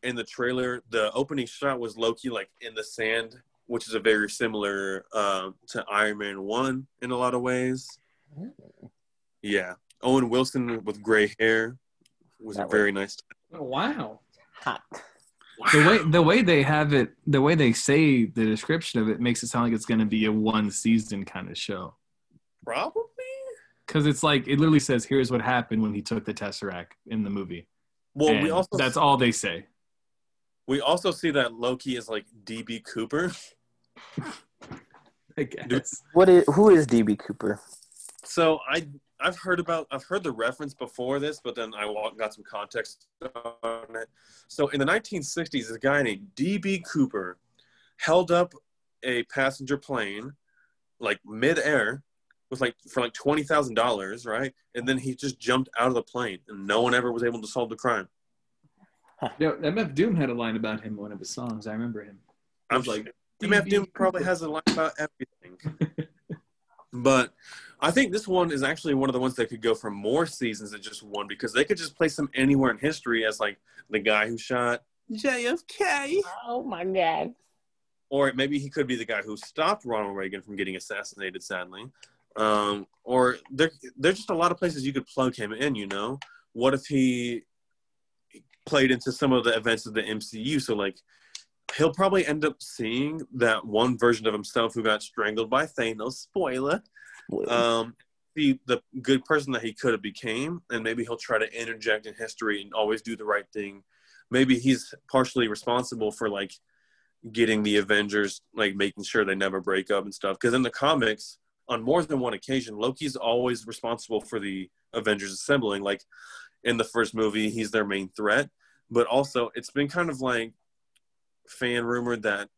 in the trailer, the opening shot was Loki like in the sand, which is a very similar uh, to Iron Man One in a lot of ways. Yeah, Owen Wilson with gray hair was That very nice. Oh, wow. Hot. The way the way they have it, the way they say the description of it makes it sound like it's going to be a one season kind of show. Probably. Because it's like it literally says, "Here's what happened when he took the tesseract in the movie." Well, we also that's all they say. we also see that Loki is like DB Cooper. I guess. What is who is DB Cooper? So I I've heard about I've heard the reference before this, but then I got some context on it. So in the 1960s, a guy named DB Cooper held up a passenger plane like midair with like for like twenty thousand dollars, right? And then he just jumped out of the plane, and no one ever was able to solve the crime. Yeah, MF Doom had a line about him in one of his songs. I remember him. I'm was like, like, MF DB Doom probably has a line about everything. but I think this one is actually one of the ones that could go for more seasons than just one because they could just place him anywhere in history as like the guy who shot JFK. Oh my god. Or maybe he could be the guy who stopped Ronald Reagan from getting assassinated, sadly. Um, or there, there's just a lot of places you could plug him in, you know? What if he played into some of the events of the MCU? So, like, he'll probably end up seeing that one version of himself who got strangled by Thanos. Spoiler. Um, be the good person that he could have became, and maybe he'll try to interject in history and always do the right thing. Maybe he's partially responsible for like getting the Avengers, like making sure they never break up and stuff. Because in the comics, on more than one occasion, Loki's always responsible for the Avengers assembling. Like in the first movie, he's their main threat. But also, it's been kind of like fan rumored that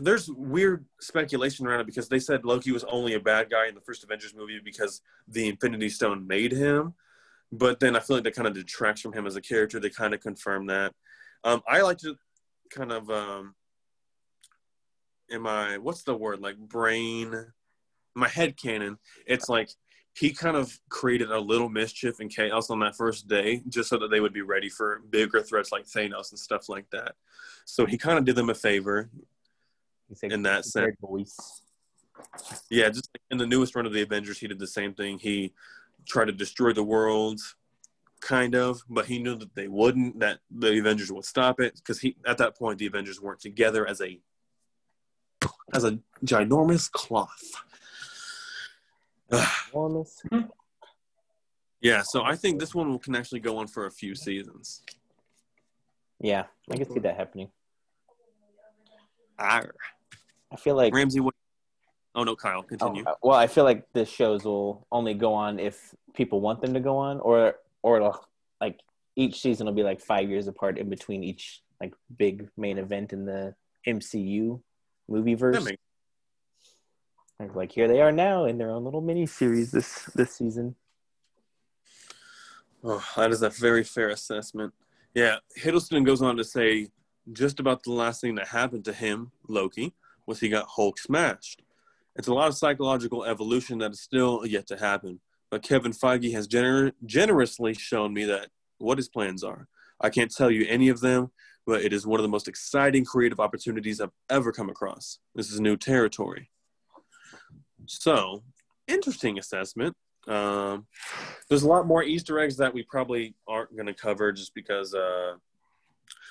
there's weird speculation around it because they said Loki was only a bad guy in the first Avengers movie because the Infinity Stone made him. But then I feel like that kind of detracts from him as a character. They kind of confirm that. Um, I like to kind of um, in my what's the word like brain, my head canon. It's like he kind of created a little mischief and chaos on that first day just so that they would be ready for bigger threats like Thanos and stuff like that. So he kind of did them a favor in that sense. voice. Yeah, just like in the newest run of the Avengers, he did the same thing. He tried to destroy the world, kind of, but he knew that they wouldn't. That the Avengers would stop it because he at that point the Avengers weren't together as a as a ginormous cloth. Yeah, so I think this one can actually go on for a few seasons. Yeah, I can see that happening. Arr. I feel like Ramsey, what? Oh no, Kyle, Oh, continue. uh, well, I feel like the shows will only go on if people want them to go on, or or it'll like each season will be like five years apart in between each like big main event in the MCU movie verse. makes- Like here they are now in their own little mini series this this season. Oh, that is a very fair assessment. Yeah, Hiddleston goes on to say just about the last thing that happened to him, Loki, was he got Hulk smashed. It's a lot of psychological evolution that is still yet to happen. But Kevin Feige has gener- generously shown me that what his plans are. I can't tell you any of them, but it is one of the most exciting creative opportunities I've ever come across. This is new territory. So, interesting assessment. Um, there's a lot more Easter eggs that we probably aren't going to cover just because uh,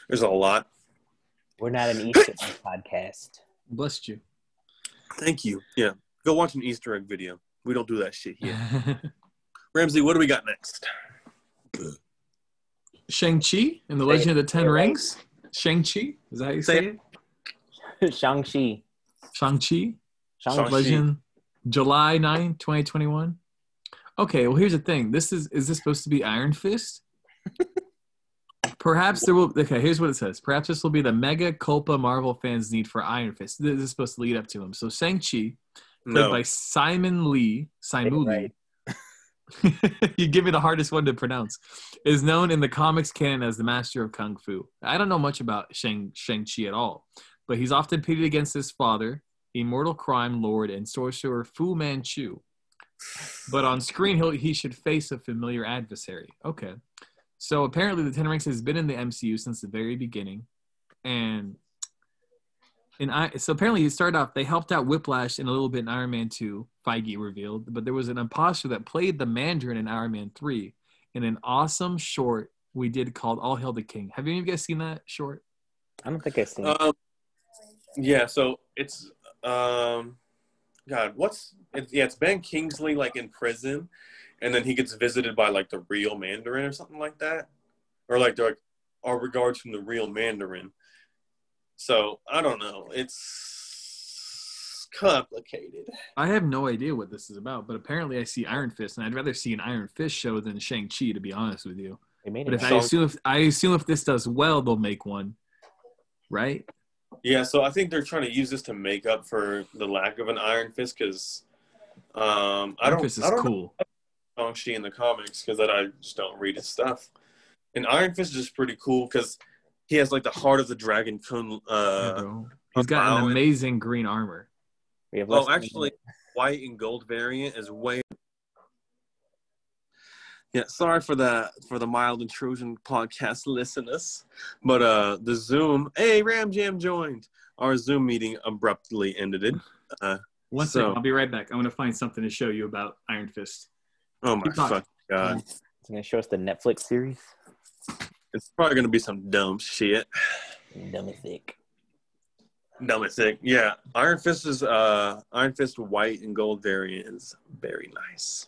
there's a lot. We're not an Easter egg podcast. Blessed you. Thank you. Yeah, go watch an Easter egg video. We don't do that shit here. Ramsey, what do we got next? Shang-Chi and the Say Legend it. of the Ten Say right. Rings. Shang-Chi? Is that how you Say say it? Shang-Chi. Shang-Chi? Shang-Chi. Shang-Chi. Legend, July 9, 2021. Okay, well, here's the thing. This is is this supposed to be Iron Fist? Perhaps there will. Okay, here's what it says. Perhaps this will be the mega culpa Marvel fans need for Iron Fist. This is supposed to lead up to him. So Shang-Chi, played No. by Simon Lee, Simon Lee. you give me the hardest one to pronounce. Is known in the comics canon as the master of kung fu. I don't know much about Shang Shang Chi at all, but he's often pitted against his father, immortal crime lord and sorcerer Fu Manchu. But on screen, he'll, he should face a familiar adversary. Okay, so apparently the Ten Rings has been in the MCU since the very beginning, and and I so apparently he started off. They helped out Whiplash in a little bit in Iron Man Two. Feige revealed, but there was an imposter that played the Mandarin in Iron Man Three in an awesome short we did called All Hail the King. Have any of you guys seen that short? I don't think I've seen it. Um, yeah, so it's um, God, what's it, yeah? It's Ben Kingsley like in prison, and then he gets visited by like the real Mandarin or something like that, or like they're like our regards from the real Mandarin. So I don't know. It's complicated. I have no idea what this is about, but apparently I see Iron Fist, and I'd rather see an Iron Fist show than Shang Chi, to be honest with you. But it. if I So- assume if I assume if this does well, they'll make one, right? Yeah, so I think they're trying to use this to make up for the lack of an Iron Fist because um, I don't. Fist is I don't cool. Shang-Chi in the comics because that I just don't read his stuff. And Iron Fist is just pretty cool because he has like the heart of the dragon. Kun, uh, bro. He's got an amazing green armor. We have oh, actually, minute. white and gold variant is way. Yeah, sorry for the for the mild intrusion podcast listeners, but uh the Zoom. Hey, Ram Jam joined. Our Zoom meeting abruptly ended. One So- second, I'll be right back. I'm gonna find something to show you about Iron Fist. Oh my Keep fucking god! It's gonna show us the Netflix series. It's probably gonna be some dumb shit. Dumb and thick. Dumb and thick. Yeah, Iron Fist is uh Iron Fist white and gold variant is very nice.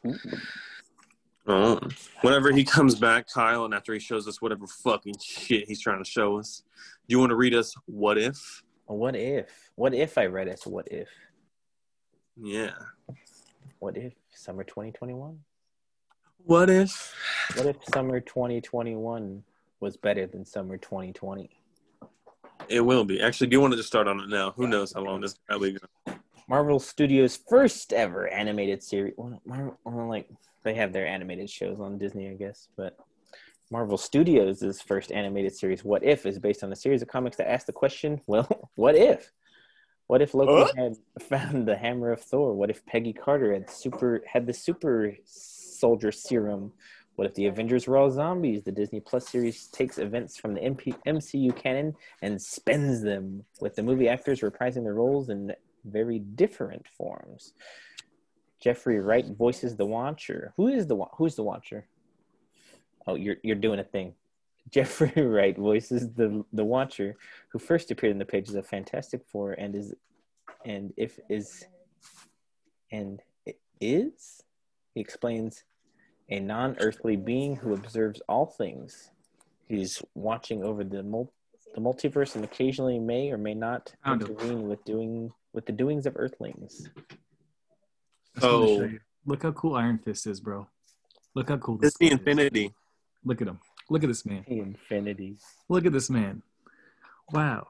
Oh, whenever he comes back, Kyle, and after he shows us whatever fucking shit he's trying to show us, do you want to read us what if? What if? What if I read it? What if? Yeah. What if summer 2021? What if? What if summer 2021 was better than summer 2020? It will be. Actually, do you want to just start on it now? Who knows how long this probably go? Marvel Studios' first ever animated series. Well, Marvel, well, like they have their animated shows on Disney, I guess, but Marvel Studios' first animated series, What If, is based on a series of comics that ask the question, well, what if? What if Loki Huh? had found the hammer of Thor? What if Peggy Carter had super had the super soldier serum? What if the Avengers were all zombies? The Disney Plus series takes events from the MP, MCU canon and spends them with the movie actors reprising their roles in very different forms. Jeffrey Wright voices the Watcher. Who is the Who's the Watcher? Oh, you're you're doing a thing. Jeffrey Wright voices the the Watcher, who first appeared in the pages of Fantastic Four and is and if is and it is he explains a non-earthly being who observes all things. He's watching over the mul- the multiverse and occasionally may or may not intervene with doing with the doings of Earthlings. That's what I'm gonna Oh. Look how cool Iron Fist is, bro. Look how cool this Disney the Infinity. Look at him. Look at this man. The Infinity. Look at this man. Wow.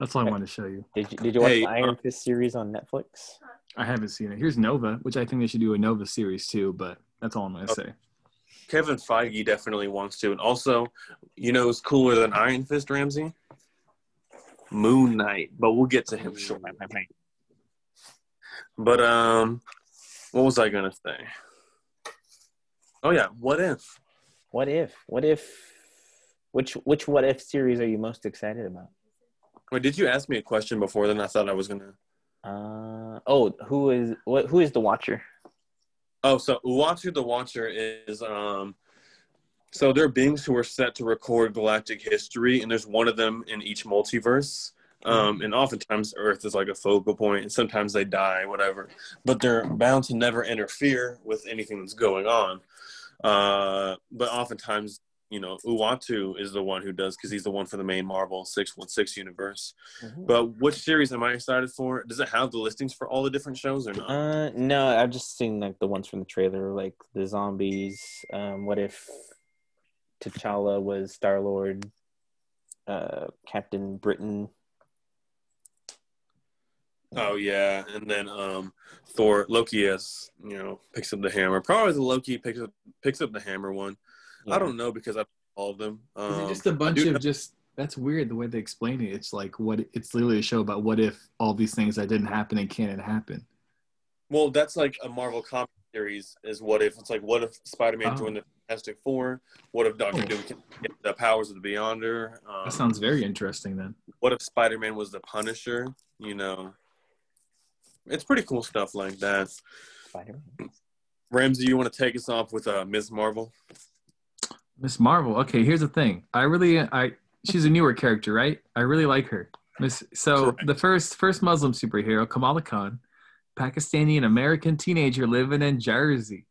That's all I wanted to show you. Did you, did you watch Hey, the Iron uh, Fist series on Netflix? I haven't seen it. Here's Nova, which I think they should do a Nova series too, but that's all I'm gonna say. Kevin Feige definitely wants to, and also, you know, who's cooler than Iron Fist, Ramsey? Moon Knight, but we'll get to him shortly. But um, what was I gonna say? Oh yeah, what if? What if? What if? Which which what if series are you most excited about? Wait, did you ask me a question before? Then I thought I was gonna. Uh oh, who is what? Who is the Watcher? Oh, so Uatu the Watcher is um. So there are beings who are set to record galactic history, and there's one of them in each multiverse. Um, and oftentimes Earth is like a focal point, and sometimes they die, whatever. But they're bound to never interfere with anything that's going on. Uh, but oftentimes, you know, Uatu is the one who does because he's the one for the main Marvel 616 universe. But which series am I excited for? Does it have the listings for all the different shows or not? Uh no, I've just seen like the ones from the trailer, like the zombies. Um, what if T'Challa was Star Lord? Uh, Captain Britain. Oh yeah, and then um Thor Loki yes, you know, picks up the hammer. Probably the Loki picks up picks up the hammer one. I don't know because I've all of them. Is Um, it just a bunch of just that's weird the way they explain it. It's like what it's literally a show about what if all these things that didn't happen and can't happen. well, that's like a Marvel comic series. Is what if it's like what if Spider Man Oh. joined the Fantastic Four? What if Doctor Oh. Doom can get the powers of the Beyonder? Um, That sounds very interesting then. what if Spider Man was the Punisher? You know, it's pretty cool stuff like that. Spider-Man. Ramsey, you want to take us off with uh, Ms. Marvel? Miss Marvel. Okay, here's the thing. I really I she's a newer character, right? I really like her. Miss so Correct. the first first Muslim superhero, Kamala Khan, Pakistani and American teenager living in Jersey.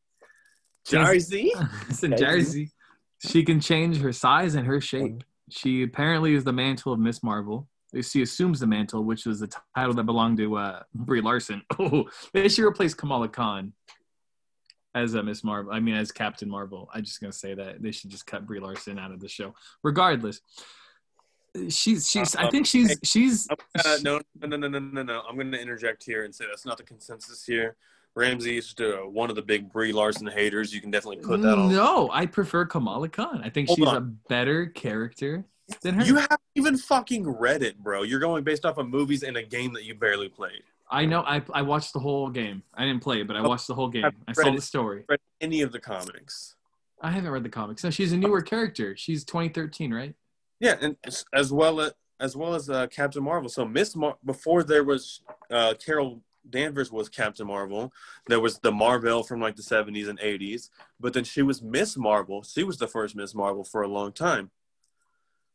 Jersey? it's in Jersey. Jersey. She can change her size and her shape. She apparently is the mantle of Miss Marvel. She assumes the mantle, which was the title that belonged to uh, Brie Larson. Oh, they should replace Kamala Khan as a Miss Marvel. I mean, as Captain Marvel. I'm just gonna say that they should just cut Brie Larson out of the show. Regardless, she's she's. I think she's she's. Uh, no, no, no, no, no, no. I'm going to interject here and say that's not the consensus here. Ramsey is uh, one of the big Brie Larson haters. You can definitely put that on. No, I prefer Kamala Khan. I think Hold she's on. a better character than her. You haven't even fucking read it, bro. You're going based off of movies and a game that you barely played. I know. I I watched the whole game. I didn't play it, but I watched the whole game. I saw read the story. Read any of the comics? I haven't read the comics. No, she's a newer character. She's 2013, right? Yeah, and as- well as as well as uh, Captain Marvel. So Miss Mar- before there was uh, Carol Danvers was Captain Marvel. There was the Marvel from like the 70s and 80s, but then she was Miss Marvel. She was the first Miss Marvel for a long time.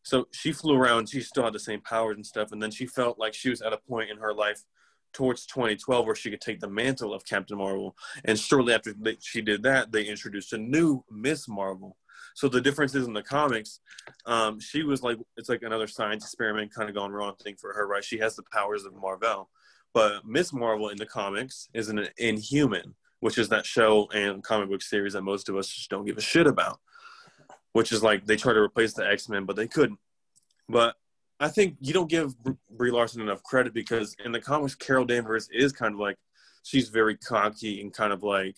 So she flew around. She still had the same powers and stuff, and then she felt like she was at a point in her life towards 2012 where she could take the mantle of Captain Marvel. And shortly after she did that, they introduced a new Miss Marvel. So the difference is in the comics, um, she was like it's like another science experiment kind of gone wrong thing for her, right? She has the powers of Marvel, but Miss Marvel in the comics is an Inhuman, which is that show and comic book series that most of us just don't give a shit about. Which is like they try to replace the X Men, but they couldn't. But I think you don't give Br- Brie Larson enough credit because in the comics, Carol Danvers is kind of like she's very cocky and kind of like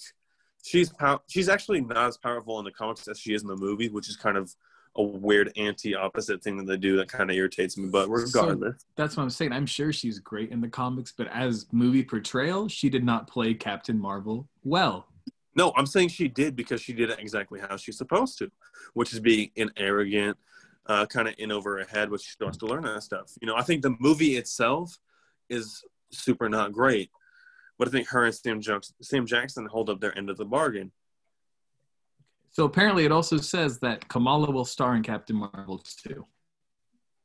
she's pow- she's actually not as powerful in the comics as she is in the movie, which is kind of a weird anti-opposite thing that they do that kind of irritates me. But regardless, That's what I'm saying. I'm sure she's great in the comics, but as movie portrayal, she did not play Captain Marvel well. no, I'm saying she did because she did it exactly how she's supposed to, which is being an arrogant, uh, kind of in over her head, which she still has to learn that stuff. You know, I think the movie itself is super not great, but I think her and Sam Jackson, Sam Jackson hold up their end of the bargain. So apparently, it also says that Kamala will star in Captain Marvel too.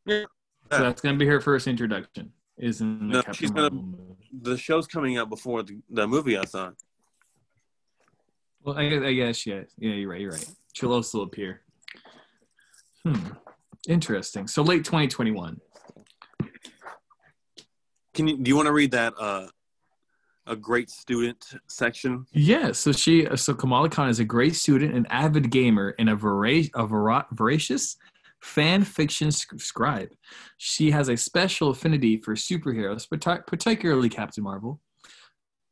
Yeah. So that's going to be her first introduction. Is in the No, Captain she's gonna- movie. The show's coming out before the, the movie. I thought. Well, I, guess- I guess yeah, yeah, you're right. You're right. She'll also appear. Hmm. Interesting. So late 2021. Can you? Do you want to read that? Uh, a great student section. Yeah. So she. So Kamala Khan is a great student, an avid gamer, and a, vera- a vera- voracious fan fiction sc- scribe. She has a special affinity for superheroes, particularly Captain Marvel.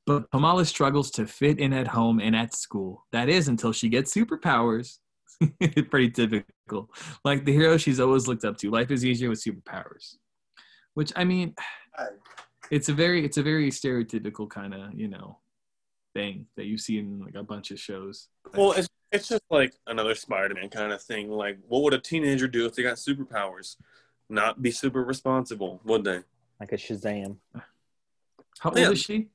But Kamala struggles to fit in at home and at school. That is until she gets superpowers. Pretty typical. Like the hero she's always looked up to. Life is easier with superpowers. Which I mean, it's a very it's a very stereotypical kind of you know thing that you see in like a bunch of shows. Well, it's it's just like another Spider-Man kind of thing. Like, what would a teenager do if they got superpowers? Not be super responsible, would they? Like a Shazam. How old Yeah. is she?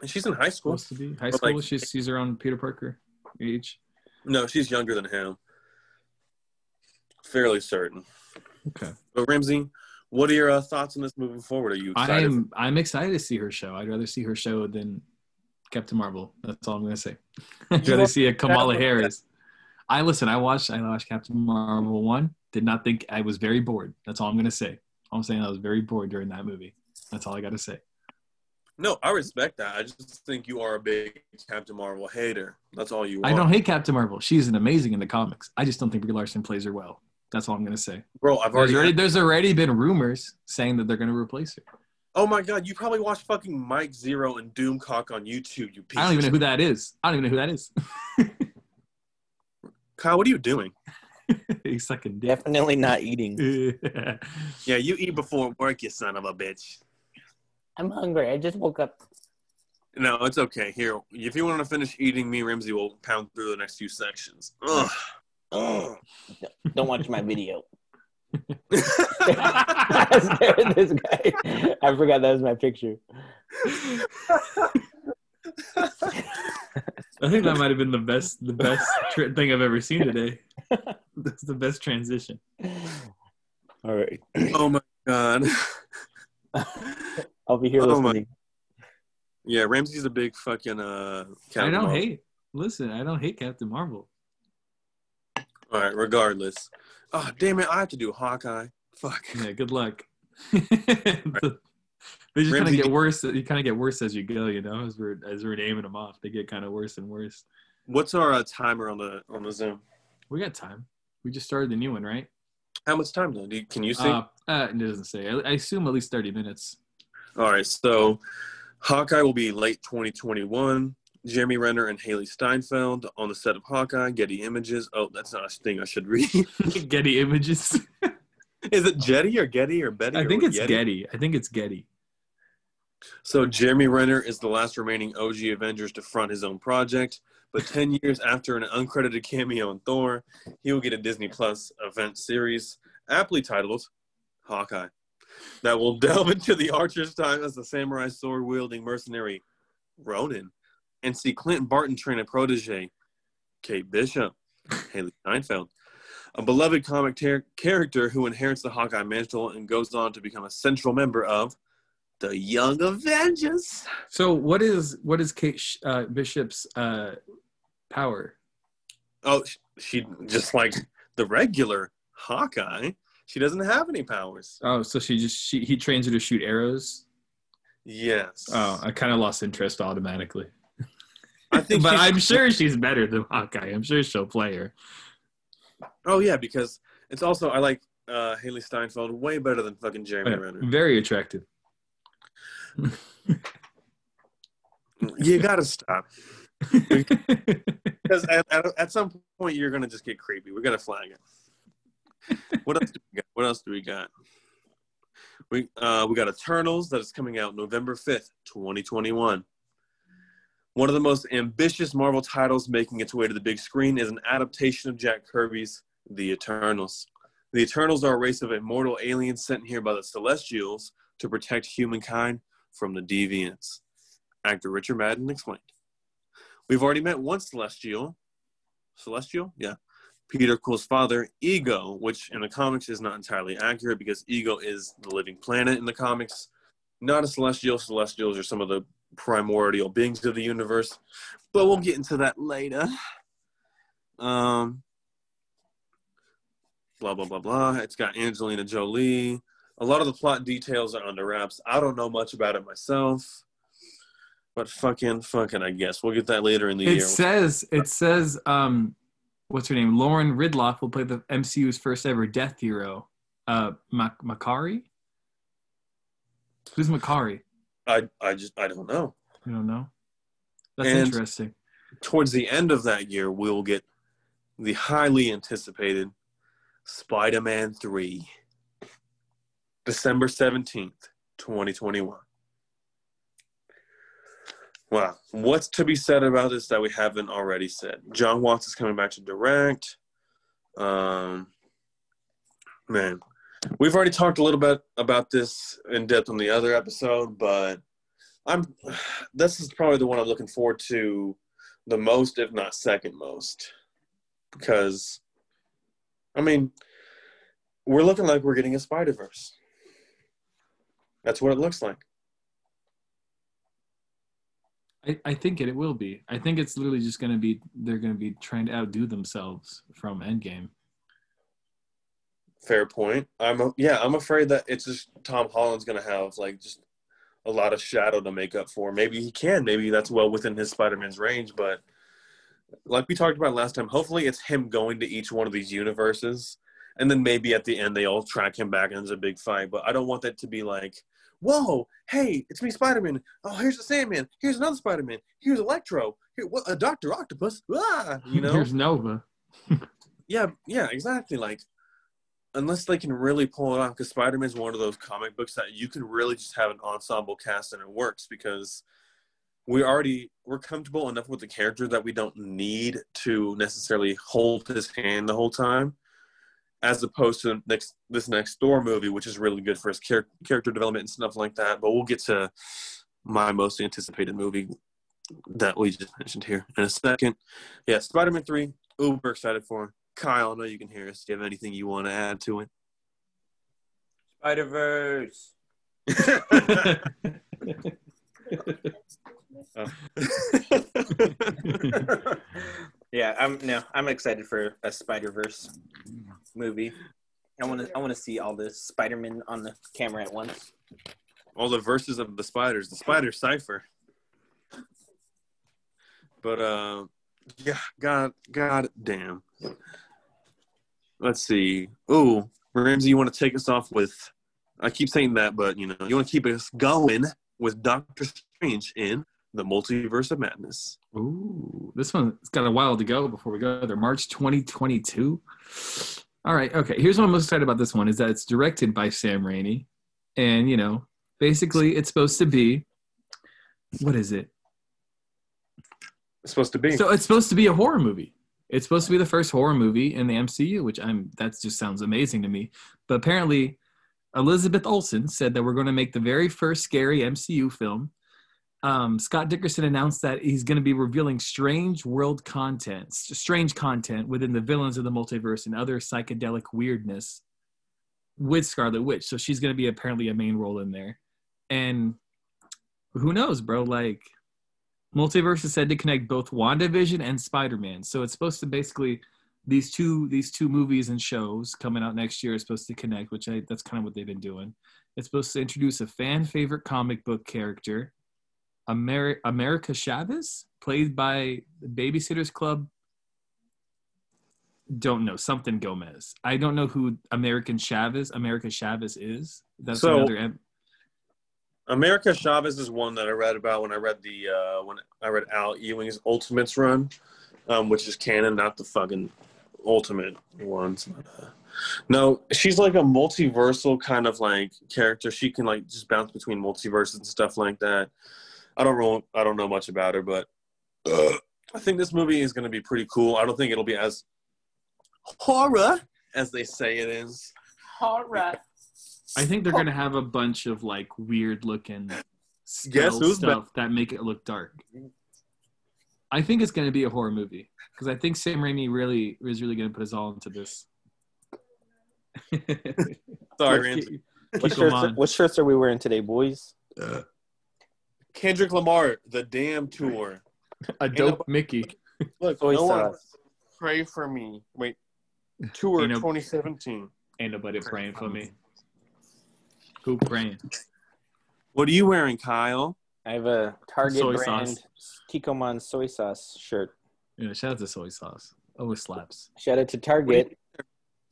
And she's in high school. Supposed to be high school. like- she's she's around Peter Parker age. No, she's younger than him. Fairly certain. Okay. But Ramsey, what are your uh, thoughts on this moving forward? Are you excited? I'm I'm excited to see her show. I'd rather see her show than Captain Marvel. That's all I'm gonna say. I'd rather see a Kamala Harris. I listen. I watched. I watched Captain Marvel one. Did not think I was very bored. That's all I'm gonna say. I'm saying I was very bored during that movie. That's all I got to say. No, I respect that. I just think you are a big Captain Marvel hater. That's all you are. I don't hate Captain Marvel. She's an amazing in the comics. I just don't think Brie Larson plays her well. That's all I'm gonna say. Bro, I've There's already. already, there's already been rumors saying that they're gonna replace her. oh my god, you probably watched fucking Mike Zero and Doomcock on YouTube. You piece I don't even know who that is. I don't even know who that is. Kyle, what are you doing? He's sucking dick. Definitely not eating. Yeah, you eat before work, you son of a bitch. I'm hungry. I just woke up. No, it's okay. Here, if you want to finish eating, me and Ramsey will pound through the next few sections. Ugh. Ugh. Don't watch my video. I was at this guy. I forgot that was my picture. I think that might have been the best, the best tr- thing I've ever seen today. That's the best transition. All right. oh my god. I'll be here Oh my- listening. Yeah, Ramsey's a big fucking uh. I don't Marvel. hate. Listen, I don't hate Captain Marvel. All right, regardless. Oh damn it! I have to do Hawkeye. Fuck. Yeah, good luck. they just kind of get worse. You kind of get worse as you go. You know, as we're as we're naming them off, they get kind of worse and worse. What's our uh, timer on the on the Zoom? We got time. We just started the new one, right? How much time though? You, can you see? Uh, uh, it doesn't say. I, I assume at least thirty minutes. All right, so Hawkeye will be late 2021. Jeremy Renner and Hailee Steinfeld on the set of Hawkeye. Getty Images. Oh, that's not a thing I should read. Getty Images. Is it Jetty or Getty or Betty? I think it's Yeti? Getty. I think it's Getty. So Jeremy Renner is the last remaining OG Avengers to front his own project. But 10 years after an uncredited cameo in Thor, he will get a Disney Plus event series aptly titled Hawkeye that will delve into the Archer's time as the samurai sword wielding mercenary Ronin and see Clint Barton train a protege, Kate Bishop, Hailee Steinfeld, a beloved comic ter- character who inherits the Hawkeye mantle and goes on to become a central member of the Young Avengers. So what is what is Kate uh, Bishop's uh, power? Oh, sh- she just like the regular Hawkeye. She doesn't have any powers. Oh, so she just she he trains her to shoot arrows. Yes. Oh, I kind of lost interest automatically. I think. but I'm sure she's better than Hawkeye. I'm sure she'll play her. Oh yeah, because it's also I like uh, Hailee Steinfeld way better than fucking Jeremy Renner. Very attractive. You gotta stop because at, at, at some point you're gonna just get creepy. We're gonna flag it. What else do we got? What else do we got? We uh, we got Eternals that is coming out November fifth, twenty twenty one. One of the most ambitious Marvel titles making its way to the big screen is an adaptation of Jack Kirby's The Eternals. The Eternals are a race of immortal aliens sent here by the Celestials to protect humankind from the Deviants. Actor Richard Madden explained. We've already met one Celestial. Celestial? Yeah. Peter Quill's father, Ego, which in the comics is not entirely accurate because Ego is the living planet in the comics. Not a Celestial. Celestials are some of the primordial beings of the universe. But we'll get into that later. Um, blah, blah, blah, blah. It's got Angelina Jolie. A lot of the plot details are under wraps. I don't know much about it myself. But fucking, fucking, I guess. We'll get that later in the It year. It says it says um what's her name? Lauren Ridloff will play the MCU's first ever Death Hero. Uh, Mak- Makkari. Who's Makkari? I I just I don't know. I don't know. That's And- interesting. Towards the end of that year, we'll get the highly anticipated Spider-Man 3. December 17th, 2021. Wow. What's to be said about this that we haven't already said? Jon Watts is coming back to direct. Um, man, we've already talked a little bit about this in depth on the other episode, but I'm this is probably the one I'm looking forward to the most, if not second most, because I mean, we're looking like we're getting a Spider Verse. That's what it looks like. I, I think it, it will be. I think it's literally just going to be they're going to be trying to outdo themselves from Endgame. Fair point. I'm yeah. I'm afraid that it's just Tom Holland's gonna have like just a lot of shadow to make up for. Maybe he can. Maybe that's well within his Spider-Man's range. But like we talked about last time, hopefully it's him going to each one of these universes, and then maybe at the end they all track him back and there's a big fight. But I don't want that to be like, whoa, hey, it's me, Spider-Man. Oh, here's the Sandman. Here's another Spider-Man. Here's Electro. Here, what? A Doctor Octopus. Ah, you know. Here's Nova. Yeah, yeah, exactly. Like, unless they can really pull it off, because Spider Man is one of those comic books that you can really just have an ensemble cast and it works because we already we're comfortable enough with the character that we don't need to necessarily hold his hand the whole time, as opposed to next this next Thor movie, which is really good for his char- character development and stuff like that. But we'll get to my most anticipated movie that we just mentioned here in a second. Yeah, Spider Man three, uber excited for. Kyle, I know you can hear us. Do you have anything you want to add to it? Spider Verse. yeah, I'm no, I'm excited for a Spider Verse movie. I want to I want to see all the Spider Man on the camera at once. All the verses of the spiders, the spider cipher. But uh, yeah, god, god damn. Let's see. Oh, Ramsey, you want to take us off with? I keep saying that, but you know, you want to keep us going with Doctor Strange in the Multiverse of Madness. Ooh, this one's got a while to go before we go there. March 2022. All right, okay. Here's what I'm most excited about this one is that it's directed by Sam Raimi. And, you know, basically it's supposed to be what is it? It's supposed to be. So it's supposed to be a horror movie. It's supposed to be the first horror movie in the MCU, which I'm that just sounds amazing to me. But apparently Elizabeth Olsen said that we're going to make the very first scary MCU film. Um, Scott Derrickson announced that he's going to be revealing strange world content, strange content within the villains of the multiverse and other psychedelic weirdness with Scarlet Witch. So she's going to be apparently a main role in there. And who knows, bro? Like, Multiverse is said to connect both WandaVision and Spider-Man. So it's supposed to basically these two these two movies and shows coming out next year are supposed to connect, which I that's kind of what they've been doing. It's supposed to introduce a fan favorite comic book character, Amer- America Chavez, played by the Babysitters Club. Don't know something Gomez. I don't know who American Chavez, America Chavez is. That's So- another. America Chavez is one that I read about when I read the uh, when I read Al Ewing's Ultimates run, um, which is canon, not the fucking Ultimate ones. No, she's like a multiversal kind of like character. She can like just bounce between multiverses and stuff like that. I don't know. I don't know much about her, but uh, I think this movie is going to be pretty cool. I don't think it'll be as horror as they say it is. Horror. I think they're oh. gonna have a bunch of like weird looking Guess who's stuff that make it look dark. I think it's gonna be a horror movie because I think Sam Raimi really is really gonna put his all into this. Sorry, Ramsey. What shirts, what shirts are we wearing today, boys? Uh, Kendrick Lamar, the damn tour. A dope Mickey. Look, Soy no one pray for me. Wait, tour You know- 2017. Ain't nobody praying for me. Who praying? What are you wearing, Kyle? I have a Target Soy brand sauce. Kikkoman soy sauce shirt. Yeah, shout out to soy sauce. always slaps. Shout out to Target.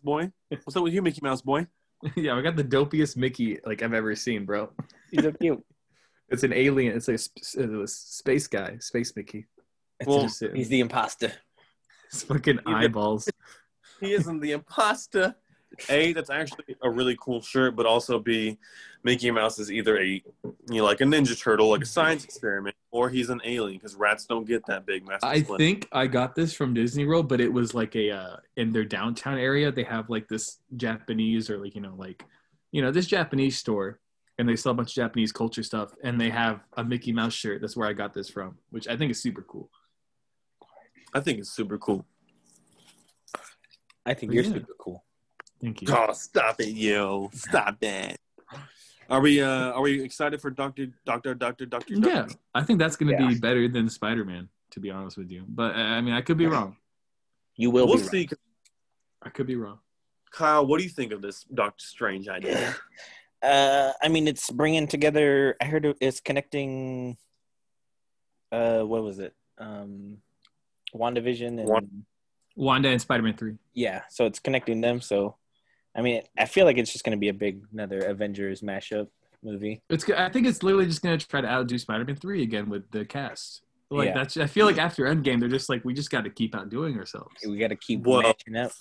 Boy, what's up with you, Mickey Mouse boy? yeah, I got the dopiest Mickey like I've ever seen, bro. He's so cute. It's an alien. It's like a, sp- uh, a space guy, space Mickey. Well, He's the imposter. his fucking eyeballs. He isn't the imposter. A, that's actually a really cool shirt, but also B, Mickey Mouse is either a you know like a Ninja Turtle, like a science experiment, or he's an alien because rats don't get that big. Master I Splinter. think I got this from Disney World, but it was like a uh, in their downtown area. They have like this Japanese or like you know like you know this Japanese store, and they sell a bunch of Japanese culture stuff, and they have a Mickey Mouse shirt. That's where I got this from, which I think is super cool. I think it's super cool. I think you're Yeah. super cool. Thank you. Oh, stop it, yo! Stop that. Are we uh are we excited for Doctor Doctor Doctor Doctor? Doctor? Yeah, I think that's going to Yeah. be better than Spider Man. To be honest with you, but uh, I mean, I could be wrong. You will We'll be see. I could be wrong. Kyle, what do you think of this Doctor Strange idea? Uh, I mean, it's bringing together. I heard it's connecting. Uh, what was it? Um, WandaVision and Wan- Wanda and Spider Man Three. yeah, so it's connecting them. So, I mean, I feel like it's just going to be a big another Avengers mashup movie. It's. I think it's literally just going to try to outdo Spider Man Three again with the cast. Like Yeah. that's. I feel like after Endgame, they're just like, we just got to keep outdoing ourselves. We got to keep Well- matching up.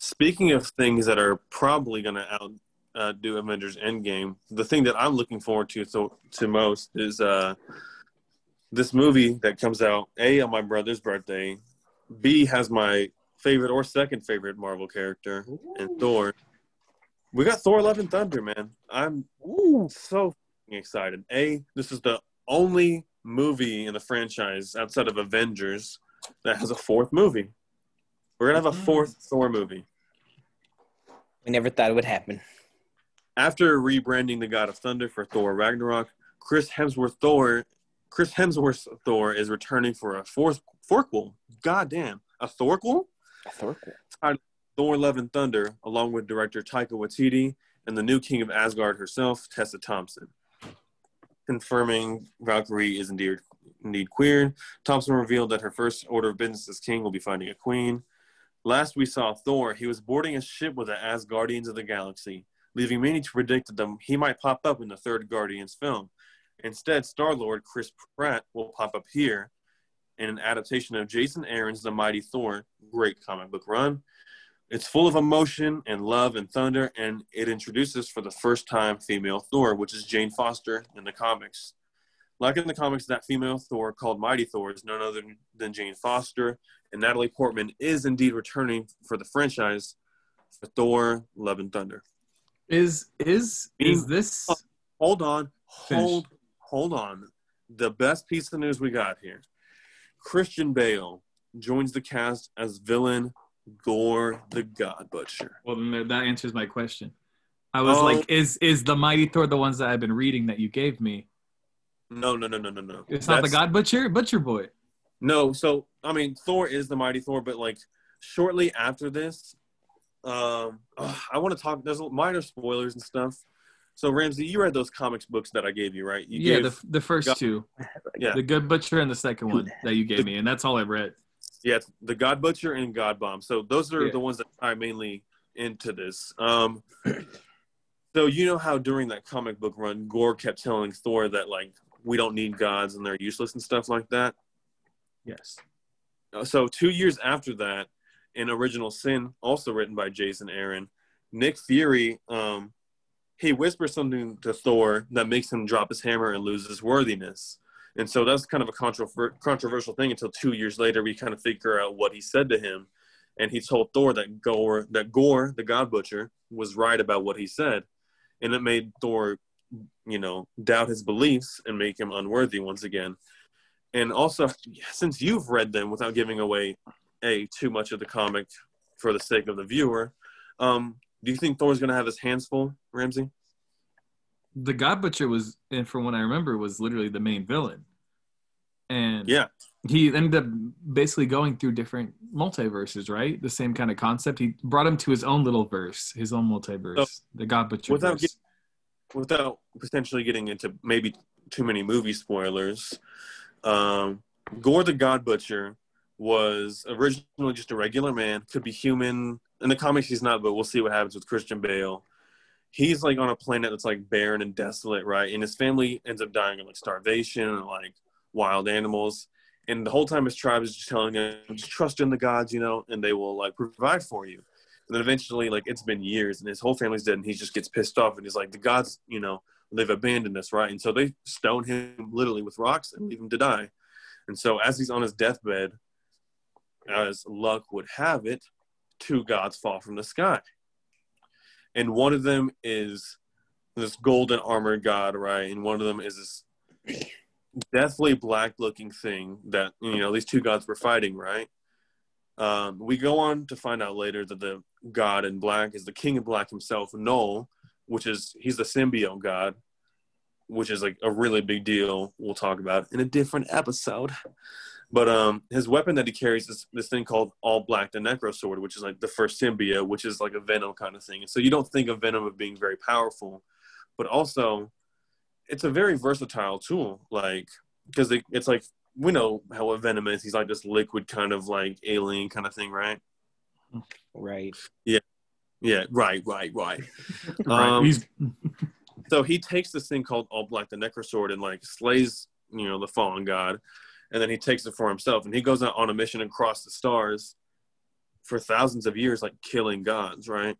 Speaking of things that are probably going to out uh, do Avengers Endgame, the thing that I'm looking forward to so, to most is uh, this movie that comes out a on my brother's birthday. B has my favorite or second favorite Marvel character, and Thor. We got Thor: Love and Thunder, man. I'm Ooh, so excited. A, this is the only movie in the franchise outside of Avengers that has a fourth movie. We're gonna have a mm-hmm. fourth Thor movie. we never thought it would happen. After rebranding the God of Thunder for Thor Ragnarok, Chris Hemsworth Thor, Chris Hemsworth Thor is returning for a fourth Thorquel. God damn, a Thorquel? Thor. Thor: Love and Thunder, along with director Taika Waititi and the new King of Asgard herself, Tessa Thompson. Confirming Valkyrie is indeed indeed queer. Thompson revealed that her first order of business as king will be finding a queen. Last we saw Thor, he was boarding a ship with the Asgardians of the Galaxy, leaving many to predict that he might pop up in the third Guardians film. Instead, Star Lord Chris Pratt will pop up here in an adaptation of Jason Aaron's The Mighty Thor, great comic book run. It's full of emotion and love and thunder, and it introduces for the first time female Thor, which is Jane Foster in the comics. Like in the comics, that female Thor called Mighty Thor is none other than Jane Foster, and Natalie Portman is indeed returning for the franchise for Thor: Love and Thunder. Is is is this? Hold on, hold, hold on. The best piece of news we got here: Christian Bale joins the cast as villain Gorr the God Butcher. Well, then that answers my question. I was Oh. like, is is the Mighty Thor the ones that I've been reading that you gave me? No, no, no, no, no, no. It's not the God Butcher, Butcher Boy. No, so I mean, Thor is the mighty Thor, but like shortly after this, um, ugh, I want to talk. There's minor spoilers and stuff. So Ramsey, you read those comics books that I gave you, right? You yeah, gave, the the first God- two, yeah, the Good Butcher and the second one that you gave me, and that's all I read. yeah, the God Butcher and God Bomb. So those are Yeah. the ones that tie mainly into this. Um, so you know how during that comic book run, Gorr kept telling Thor that like we don't need gods and they're useless and stuff like that. Yes. Uh, so two years after that, in Original Sin, also written by Jason Aaron, Nick Fury, um, he whispers something to Thor that makes him drop his hammer and lose his worthiness. And so that's kind of a controver- controversial thing until two years later we kind of figure out what he said to him. And he told Thor that Gorr, that Gorr, the God Butcher, was right about what he said. And it made Thor, you know, doubt his beliefs and make him unworthy once again and also since you've read them without giving away a too much of the comic for the sake of the viewer um, do you think thor's going to have his hands full ramsey The God Butcher was, and from what I remember, was literally the main villain. And yeah he ended up basically going through different multiverses, right? The same kind of concept. He brought him to his own little verse, his own multiverse, So, the God Butcher without verse. without potentially getting into maybe too many movie spoilers um, gorr the god butcher was originally just a regular man, could be human. In the comics, he's not, but we'll see what happens with Christian Bale. He's like on a planet that's like barren and desolate, right? And his family ends up dying of like starvation and like wild animals. And the whole time his tribe is just telling him, just trust in the gods, you know, and they will like provide for you. And then eventually, like it's been years, and his whole family's dead, and he just gets pissed off, and he's like, the gods, you know, they've abandoned us, right? And so they stone him literally with rocks and leave him to die. And so as he's on his deathbed, as luck would have it, two gods fall from the sky. And one of them is this golden armored god, right? And one of them is this deathly black looking thing that, you know, these two gods were fighting, right? Um, we go on to find out later that the god in black is the king of black himself, Knull, which is he's the symbiote god, which is like a really big deal. We'll talk about in a different episode. But um, his weapon that he carries is this thing called All Black, the Necro Sword, which is like the first symbiote, which is like a Venom kind of thing. And so you don't think of Venom of being very powerful, but also it's a very versatile tool. Like because it, it's like we know how a Venom is. He's like this liquid kind of like alien kind of thing, right? Right. Yeah. Yeah. Right. Right. Right. right. Um, so he takes this thing called All Black, the Necro Sword, and like slays, you know, the fallen god, and then he takes it for himself, and he goes out on a mission across the stars for thousands of years, like killing gods, right?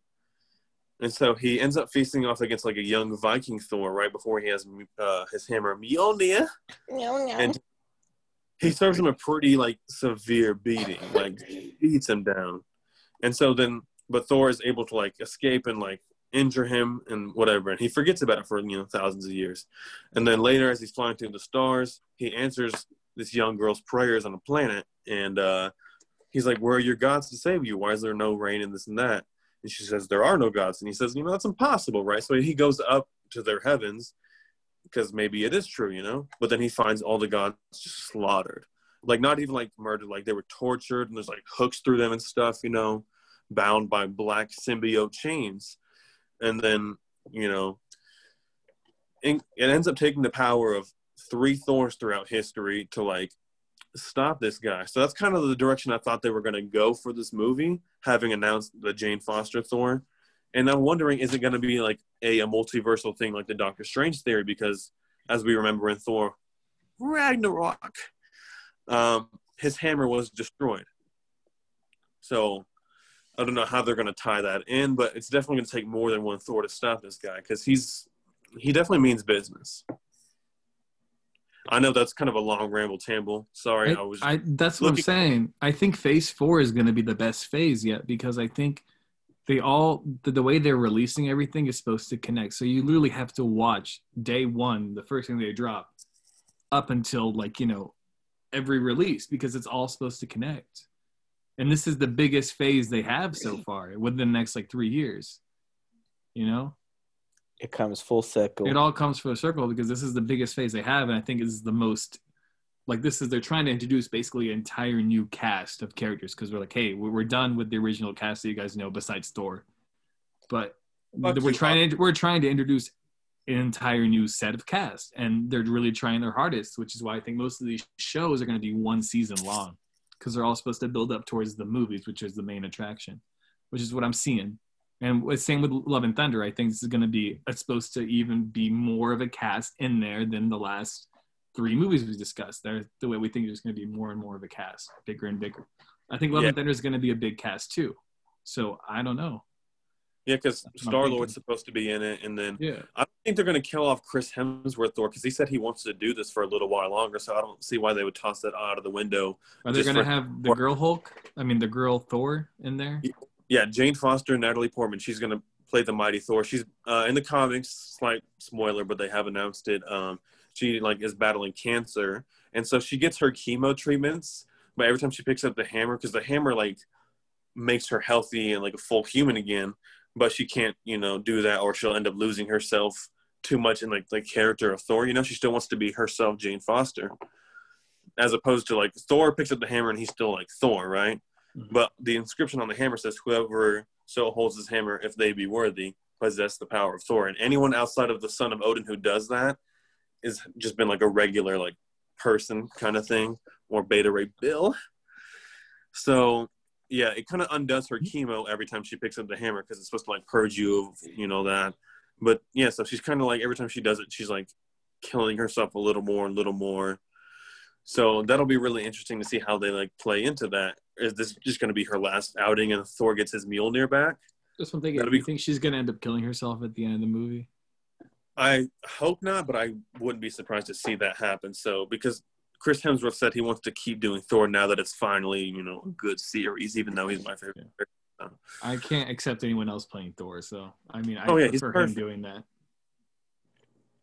And so he ends up feasting off against like a young Viking Thor right before he has uh, his hammer Mjolnir, and he serves him a pretty like severe beating, like beats him down. And so then, but Thor is able to like escape and like injure him and whatever, and he forgets about it for you know thousands of years. And then later, as he's flying through the stars, he answers this young girl's prayers on a planet, and uh, he's like, "Where are your gods to save you? Why is there no rain and this and that?" And she says, "There are no gods." And he says, "You know, that's impossible, right?" So he goes up to their heavens because maybe it is true, you know. But then he finds all the gods just slaughtered, like not even like murdered, like they were tortured, and there's like hooks through them and stuff, you know, bound by black symbiote chains and then you know it ends up taking the power of three thors throughout history to like stop this guy. So that's kind of the direction i thought they were going to go for this movie having announced the jane foster thor and i'm wondering is it going to be like a, a multiversal thing like the doctor strange theory? Because as we remember in thor ragnarok um, his hammer was destroyed. So I don't know how they're going to tie that in, but it's definitely going to take more than one Thor to stop this guy because he's he definitely means business. I know that's kind of a long ramble tamble. Sorry, I, I, was. I that's what I'm saying. I think Phase Four is going to be the best phase yet because I think they all the, the way they're releasing everything is supposed to connect. So you literally have to watch day one, the first thing they drop, up until like you know every release because it's all supposed to connect. And this is the biggest phase they have so far within the next like three years. You know, It comes full circle. it all comes full circle because this is the biggest phase they have, and I think is the most like this is they're trying to introduce basically an entire new cast of characters because we're like, hey, we're we're done with the original cast that you guys know besides Thor, but Fuck we're trying to we're trying to introduce an entire new set of cast, and they're really trying their hardest, which is why I think most of these shows are going to be one season long because they're all supposed to build up towards the movies, which is the main attraction, which is what I'm seeing. And same with Love and Thunder. I think this is going to be it's supposed to even be more of a cast in there than the last three movies we discussed. They're the way we think there's going to be more and more of a cast, bigger and bigger. I think Love Yeah. and Thunder is going to be a big cast too. So I don't know. yeah, because That's what I'm Star. Lord's supposed to be in it, and then Yeah. I don't think they're going to kill off Chris Hemsworth Thor because he said he wants to do this for a little while longer. So I don't see why they would toss that out of the window. Are they going to have the girl Hulk? I mean, the girl Thor in there? Yeah, Jane Foster, Natalie Portman. She's to play the mighty Thor. She's uh, in the comics. Slight spoiler, but they have announced it. Um, she like is battling cancer, and so she gets her chemo treatments. But every time she picks up the hammer, because the hammer like makes her healthy and like a full human again, but she can't, you know, do that, or she'll end up losing herself too much in like the character of Thor. You know, she still wants to be herself, Jane Foster, as opposed to like Thor picks up the hammer and he's still like Thor, right? Mhm. But the inscription on the hammer says, "Whoever so holds his hammer, if they be worthy, possess the power of Thor." And anyone outside of the son of Odin who does that is just been like a regular like person kind of thing, or Beta Ray Bill. So yeah, it kind of undoes her chemo every time she picks up the hammer because it's supposed to like purge you of you know that. But yeah, so she's kind of like every time she does it, she's like killing herself a little more and little more. So that'll be really interesting to see how they like play into that. Is this just going to be her last outing and Thor gets his Mjolnir back? Just one thing. Do That'll you be- think she's gonna end up killing herself at the end of the movie? I hope not, but I wouldn't be surprised to see that happen. So because Chris Hemsworth said he wants to keep doing Thor now that it's finally you know a good series, even though he's my favorite. I can't accept anyone else playing Thor, so I mean, I Oh, yeah, he's prefer him doing that.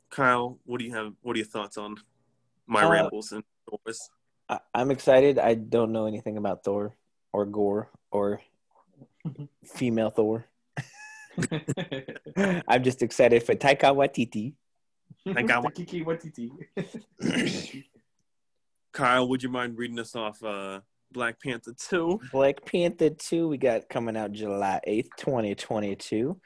Kyle, what do you have? What are your thoughts on my Uh, rambles and Thor's? I, I'm excited. I don't know anything about Thor or Gorr or female Thor. I'm just excited for Taika Waititi. Thank God. Waititi. Kyle, would you mind reading us off uh, Black Panther 2? Black Panther 2, we got coming out July 8th, 2022.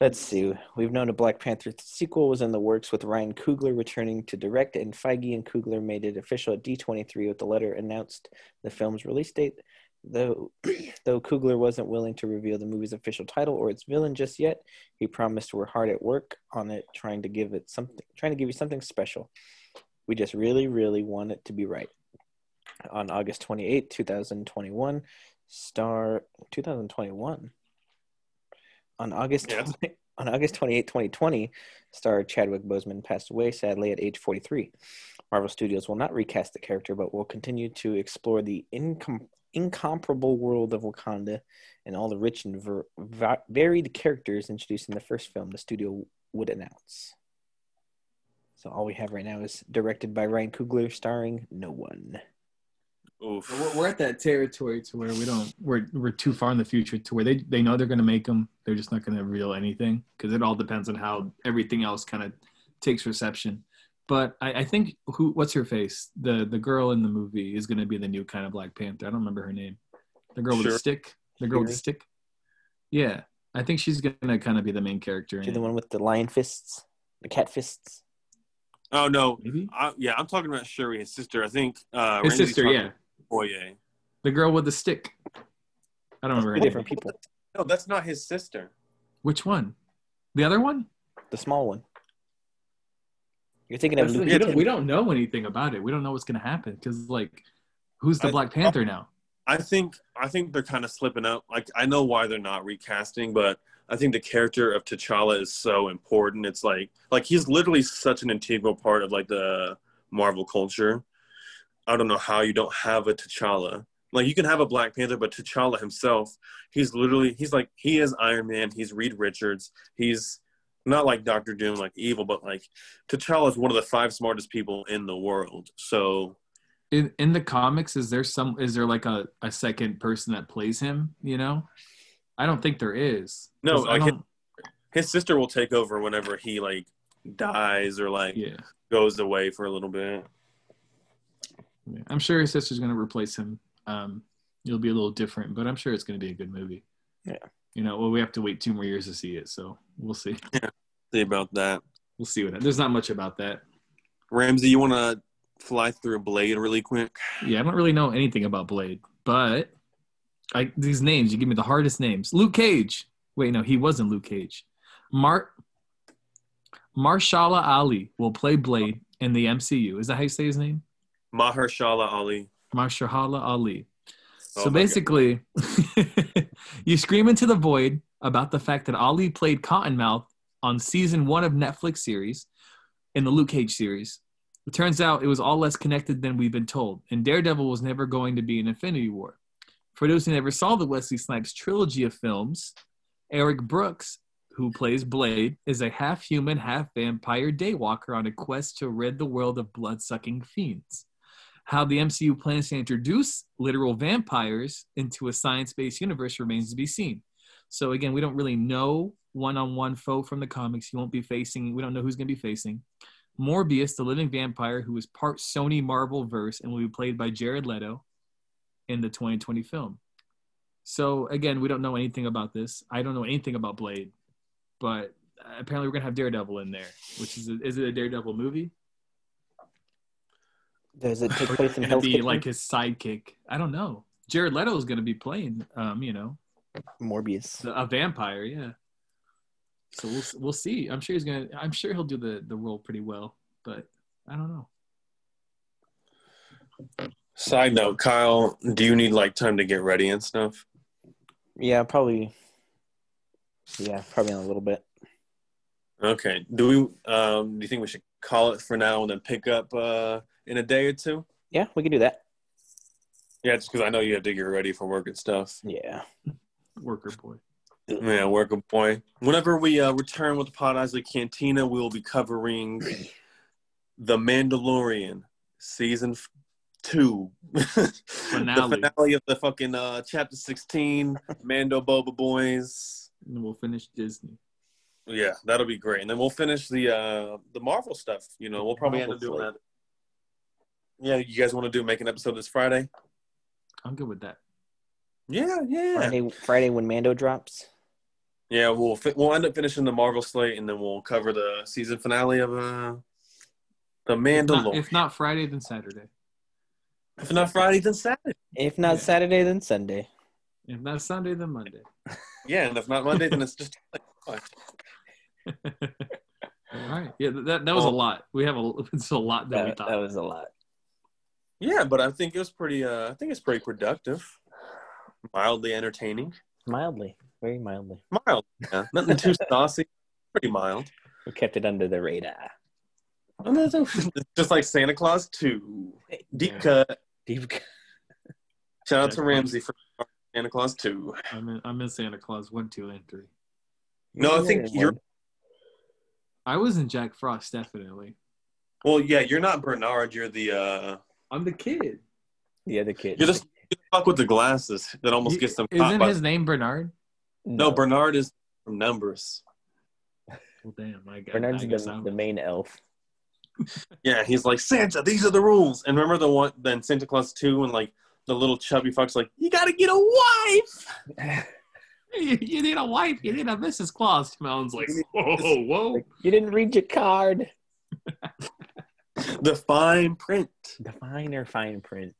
Let's see. We've known a Black Panther sequel was in the works with Ryan Coogler returning to direct, and Feige and Coogler made it official at D23 with the letter announced the film's release date. Though, though Coogler wasn't willing to reveal the movie's official title or its villain just yet, he promised we're hard at work on it, trying to give it something, trying to give you something special. We just really, really want it to be right on August 28, 2021. Star 2021. On August Yes. 20 on August 28, 2020, star Chadwick Boseman passed away sadly at age 43. Marvel Studios will not recast the character but will continue to explore the incom- incomparable world of Wakanda and all the rich and ver- va- varied characters introduced in the first film the studio would announce. So all we have right now is directed by Ryan Coogler starring no one. Oof. We're, we're at that territory to where we don't we're we're too far in the future to where they they know they're going to make them. They're just not going to reveal anything because it all depends on how everything else kind of takes reception. But I, I think who what's her face the the girl in the movie is going to be the new kind of Black Panther. I don't remember her name. The girl with the stick. The girl with the stick. Yeah, I think she's going to kind of be the main character. To In the it. one with the lion fists, the cat fists. Oh, no. Maybe I, yeah, I'm talking about Shuri, his sister. I think. Uh, his Ramsey's sister. talking Yeah, Okoye. the girl with the stick. I don't remember. Two different people. No, that's not his sister. Which one? The other one? The small one. You're thinking of That's Luke we, don't, we don't know anything about it. We don't know what's going to happen because, like, who's the I- Black Panther now? I think I think they're kind of slipping up. Like I know why they're not recasting, but I think the character of T'Challa is so important. It's like like he's literally such an integral part of like the Marvel culture. I don't know how you don't have a T'Challa. Like you can have a Black Panther, but T'Challa himself, he's literally he's like he is Iron Man. He's Reed Richards. He's not like Doctor Doom, like evil, but like T'Challa is one of the five smartest people in the world. So In in the comics, is there some? Is there like a, a second person that plays him? You know, I don't think there is. No, I like, don't. his sister will take over whenever he like dies or like Yeah, goes away for a little bit. Yeah. I'm sure his sister's going to replace him. Um, it'll be a little different, but I'm sure it's going to be a good movie. Yeah. You know, well, we have to wait two more years to see it, so we'll see. See about that. We'll see what. There's not much about that. Ramsey, you want to fly through Blade really quick? Yeah, I don't really know anything about Blade, but I these names you give me the hardest names. Luke Cage. Wait, no, he wasn't Luke Cage. Mark Marshala Ali will play Blade in the MCU. Is that how you say his name? Mahershala Ali. Marshala Ali. Oh So basically, you scream into the void about the fact that Ali played Cottonmouth on season one of Netflix series in the Luke Cage series. It turns out it was all less connected than we've been told, and Daredevil was never going to be an Infinity War. For those who never saw the Wesley Snipes trilogy of films, Eric Brooks, who plays Blade, is a half human, half vampire daywalker on a quest to rid the world of blood sucking fiends how the MCU plans to introduce literal vampires into a science-based universe remains to be seen. So again, we don't really know one-on-one foe from the comics. He won't be facing. We don't know who's going to be facing. Morbius, the living vampire, who is part Sony Marvel verse and will be played by Jared Leto in the 2020 film. So again, we don't know anything about this. I don't know anything about Blade, but apparently we're gonna have Daredevil in there. Which is a, is it a Daredevil movie? Does it take place in gonna Hell's be Kitchen? like his sidekick. I don't know. Jared Leto is going to be playing, um, you know, Morbius. a vampire. Yeah. So we'll we'll see. I'm sure he's gonna. I'm sure he'll do the the role pretty well, but I don't know. Side note, Kyle, do you need like time to get ready and stuff? Yeah, probably. Yeah, probably in a little bit. Okay. Do we? Um, do you think we should call it for now and then pick up uh, in a day or two? Yeah, we can do that. Yeah, just because I know you have to get ready for work and stuff. Yeah. Worker boy. Yeah, worker boy. Whenever we uh, return with the Pod Eisley Cantina, we will be covering The Mandalorian season f- two, Finale. the finale of the fucking uh, chapter sixteen, Mando Boba Boys. And we'll finish Disney. Yeah, that'll be great, and then we'll finish the uh, the Marvel stuff. You know, we'll probably end Marvel up doing slate. that. Yeah, you guys want to do make an episode this Friday? I'm good with that. Yeah, yeah, Friday, Friday when Mando drops. yeah. We'll fi- we'll end up finishing the Marvel slate, and then we'll cover the season finale of uh, the If not, if not Friday, then Saturday. If not Friday, then Saturday. If not Yeah. Saturday, then Sunday. If not Sunday, then Monday. Yeah, and if not Monday, then it's just All right. Yeah, that that was a lot. We have a it's a lot that we thought. that was a lot. Yeah. But I think it was pretty. Uh, I think it's pretty productive, mildly entertaining. Mildly, very mildly. Mild, yeah. Nothing too saucy. Pretty mild. We kept it under the radar. It's just like Santa Clause two. Deep Yeah. cut. Deep. Shout out to Ramsey for Santa Clause two. I'm in, I'm in Santa Clause one, two, and three. No, I think you're- I was in Jack Frost definitely. Well, yeah, you're not Bernard. You're the uh, I'm the kid. Yeah, the kid. you're the, you're the fuck with the glasses that almost gets them. Isn't by- his name Bernard? no, Bernard is from Numbers. Well, damn, I got. Bernard's I the, the main elf. Yeah, he's like Santa. These are the rules. And remember the one then Santa Clause two and like the little chubby fuck's like, you gotta get a wife. you, you need a wife. You need a Mrs. Claus. Melon's like, whoa, whoa. Like, you didn't read your card. The fine print. The finer fine print.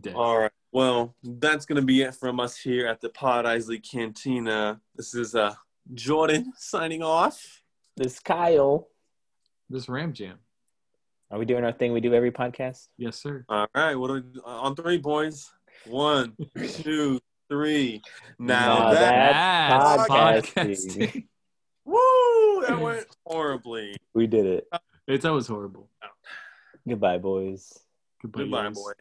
Dead. All right. Well, that's gonna be it from us here at the Pod Eisley Cantina. This is uh Jordan signing off. This Kyle. This Ram Jam. Are we doing our thing we do every podcast? Yes, sir. All right. What do we, on three, boys? One, two, three. Now Now that, That's That's podcasting. podcasting. woo, that went horribly. We did it. it's always horrible. Goodbye, boys. Goodbye, Goodbye, boys. boy.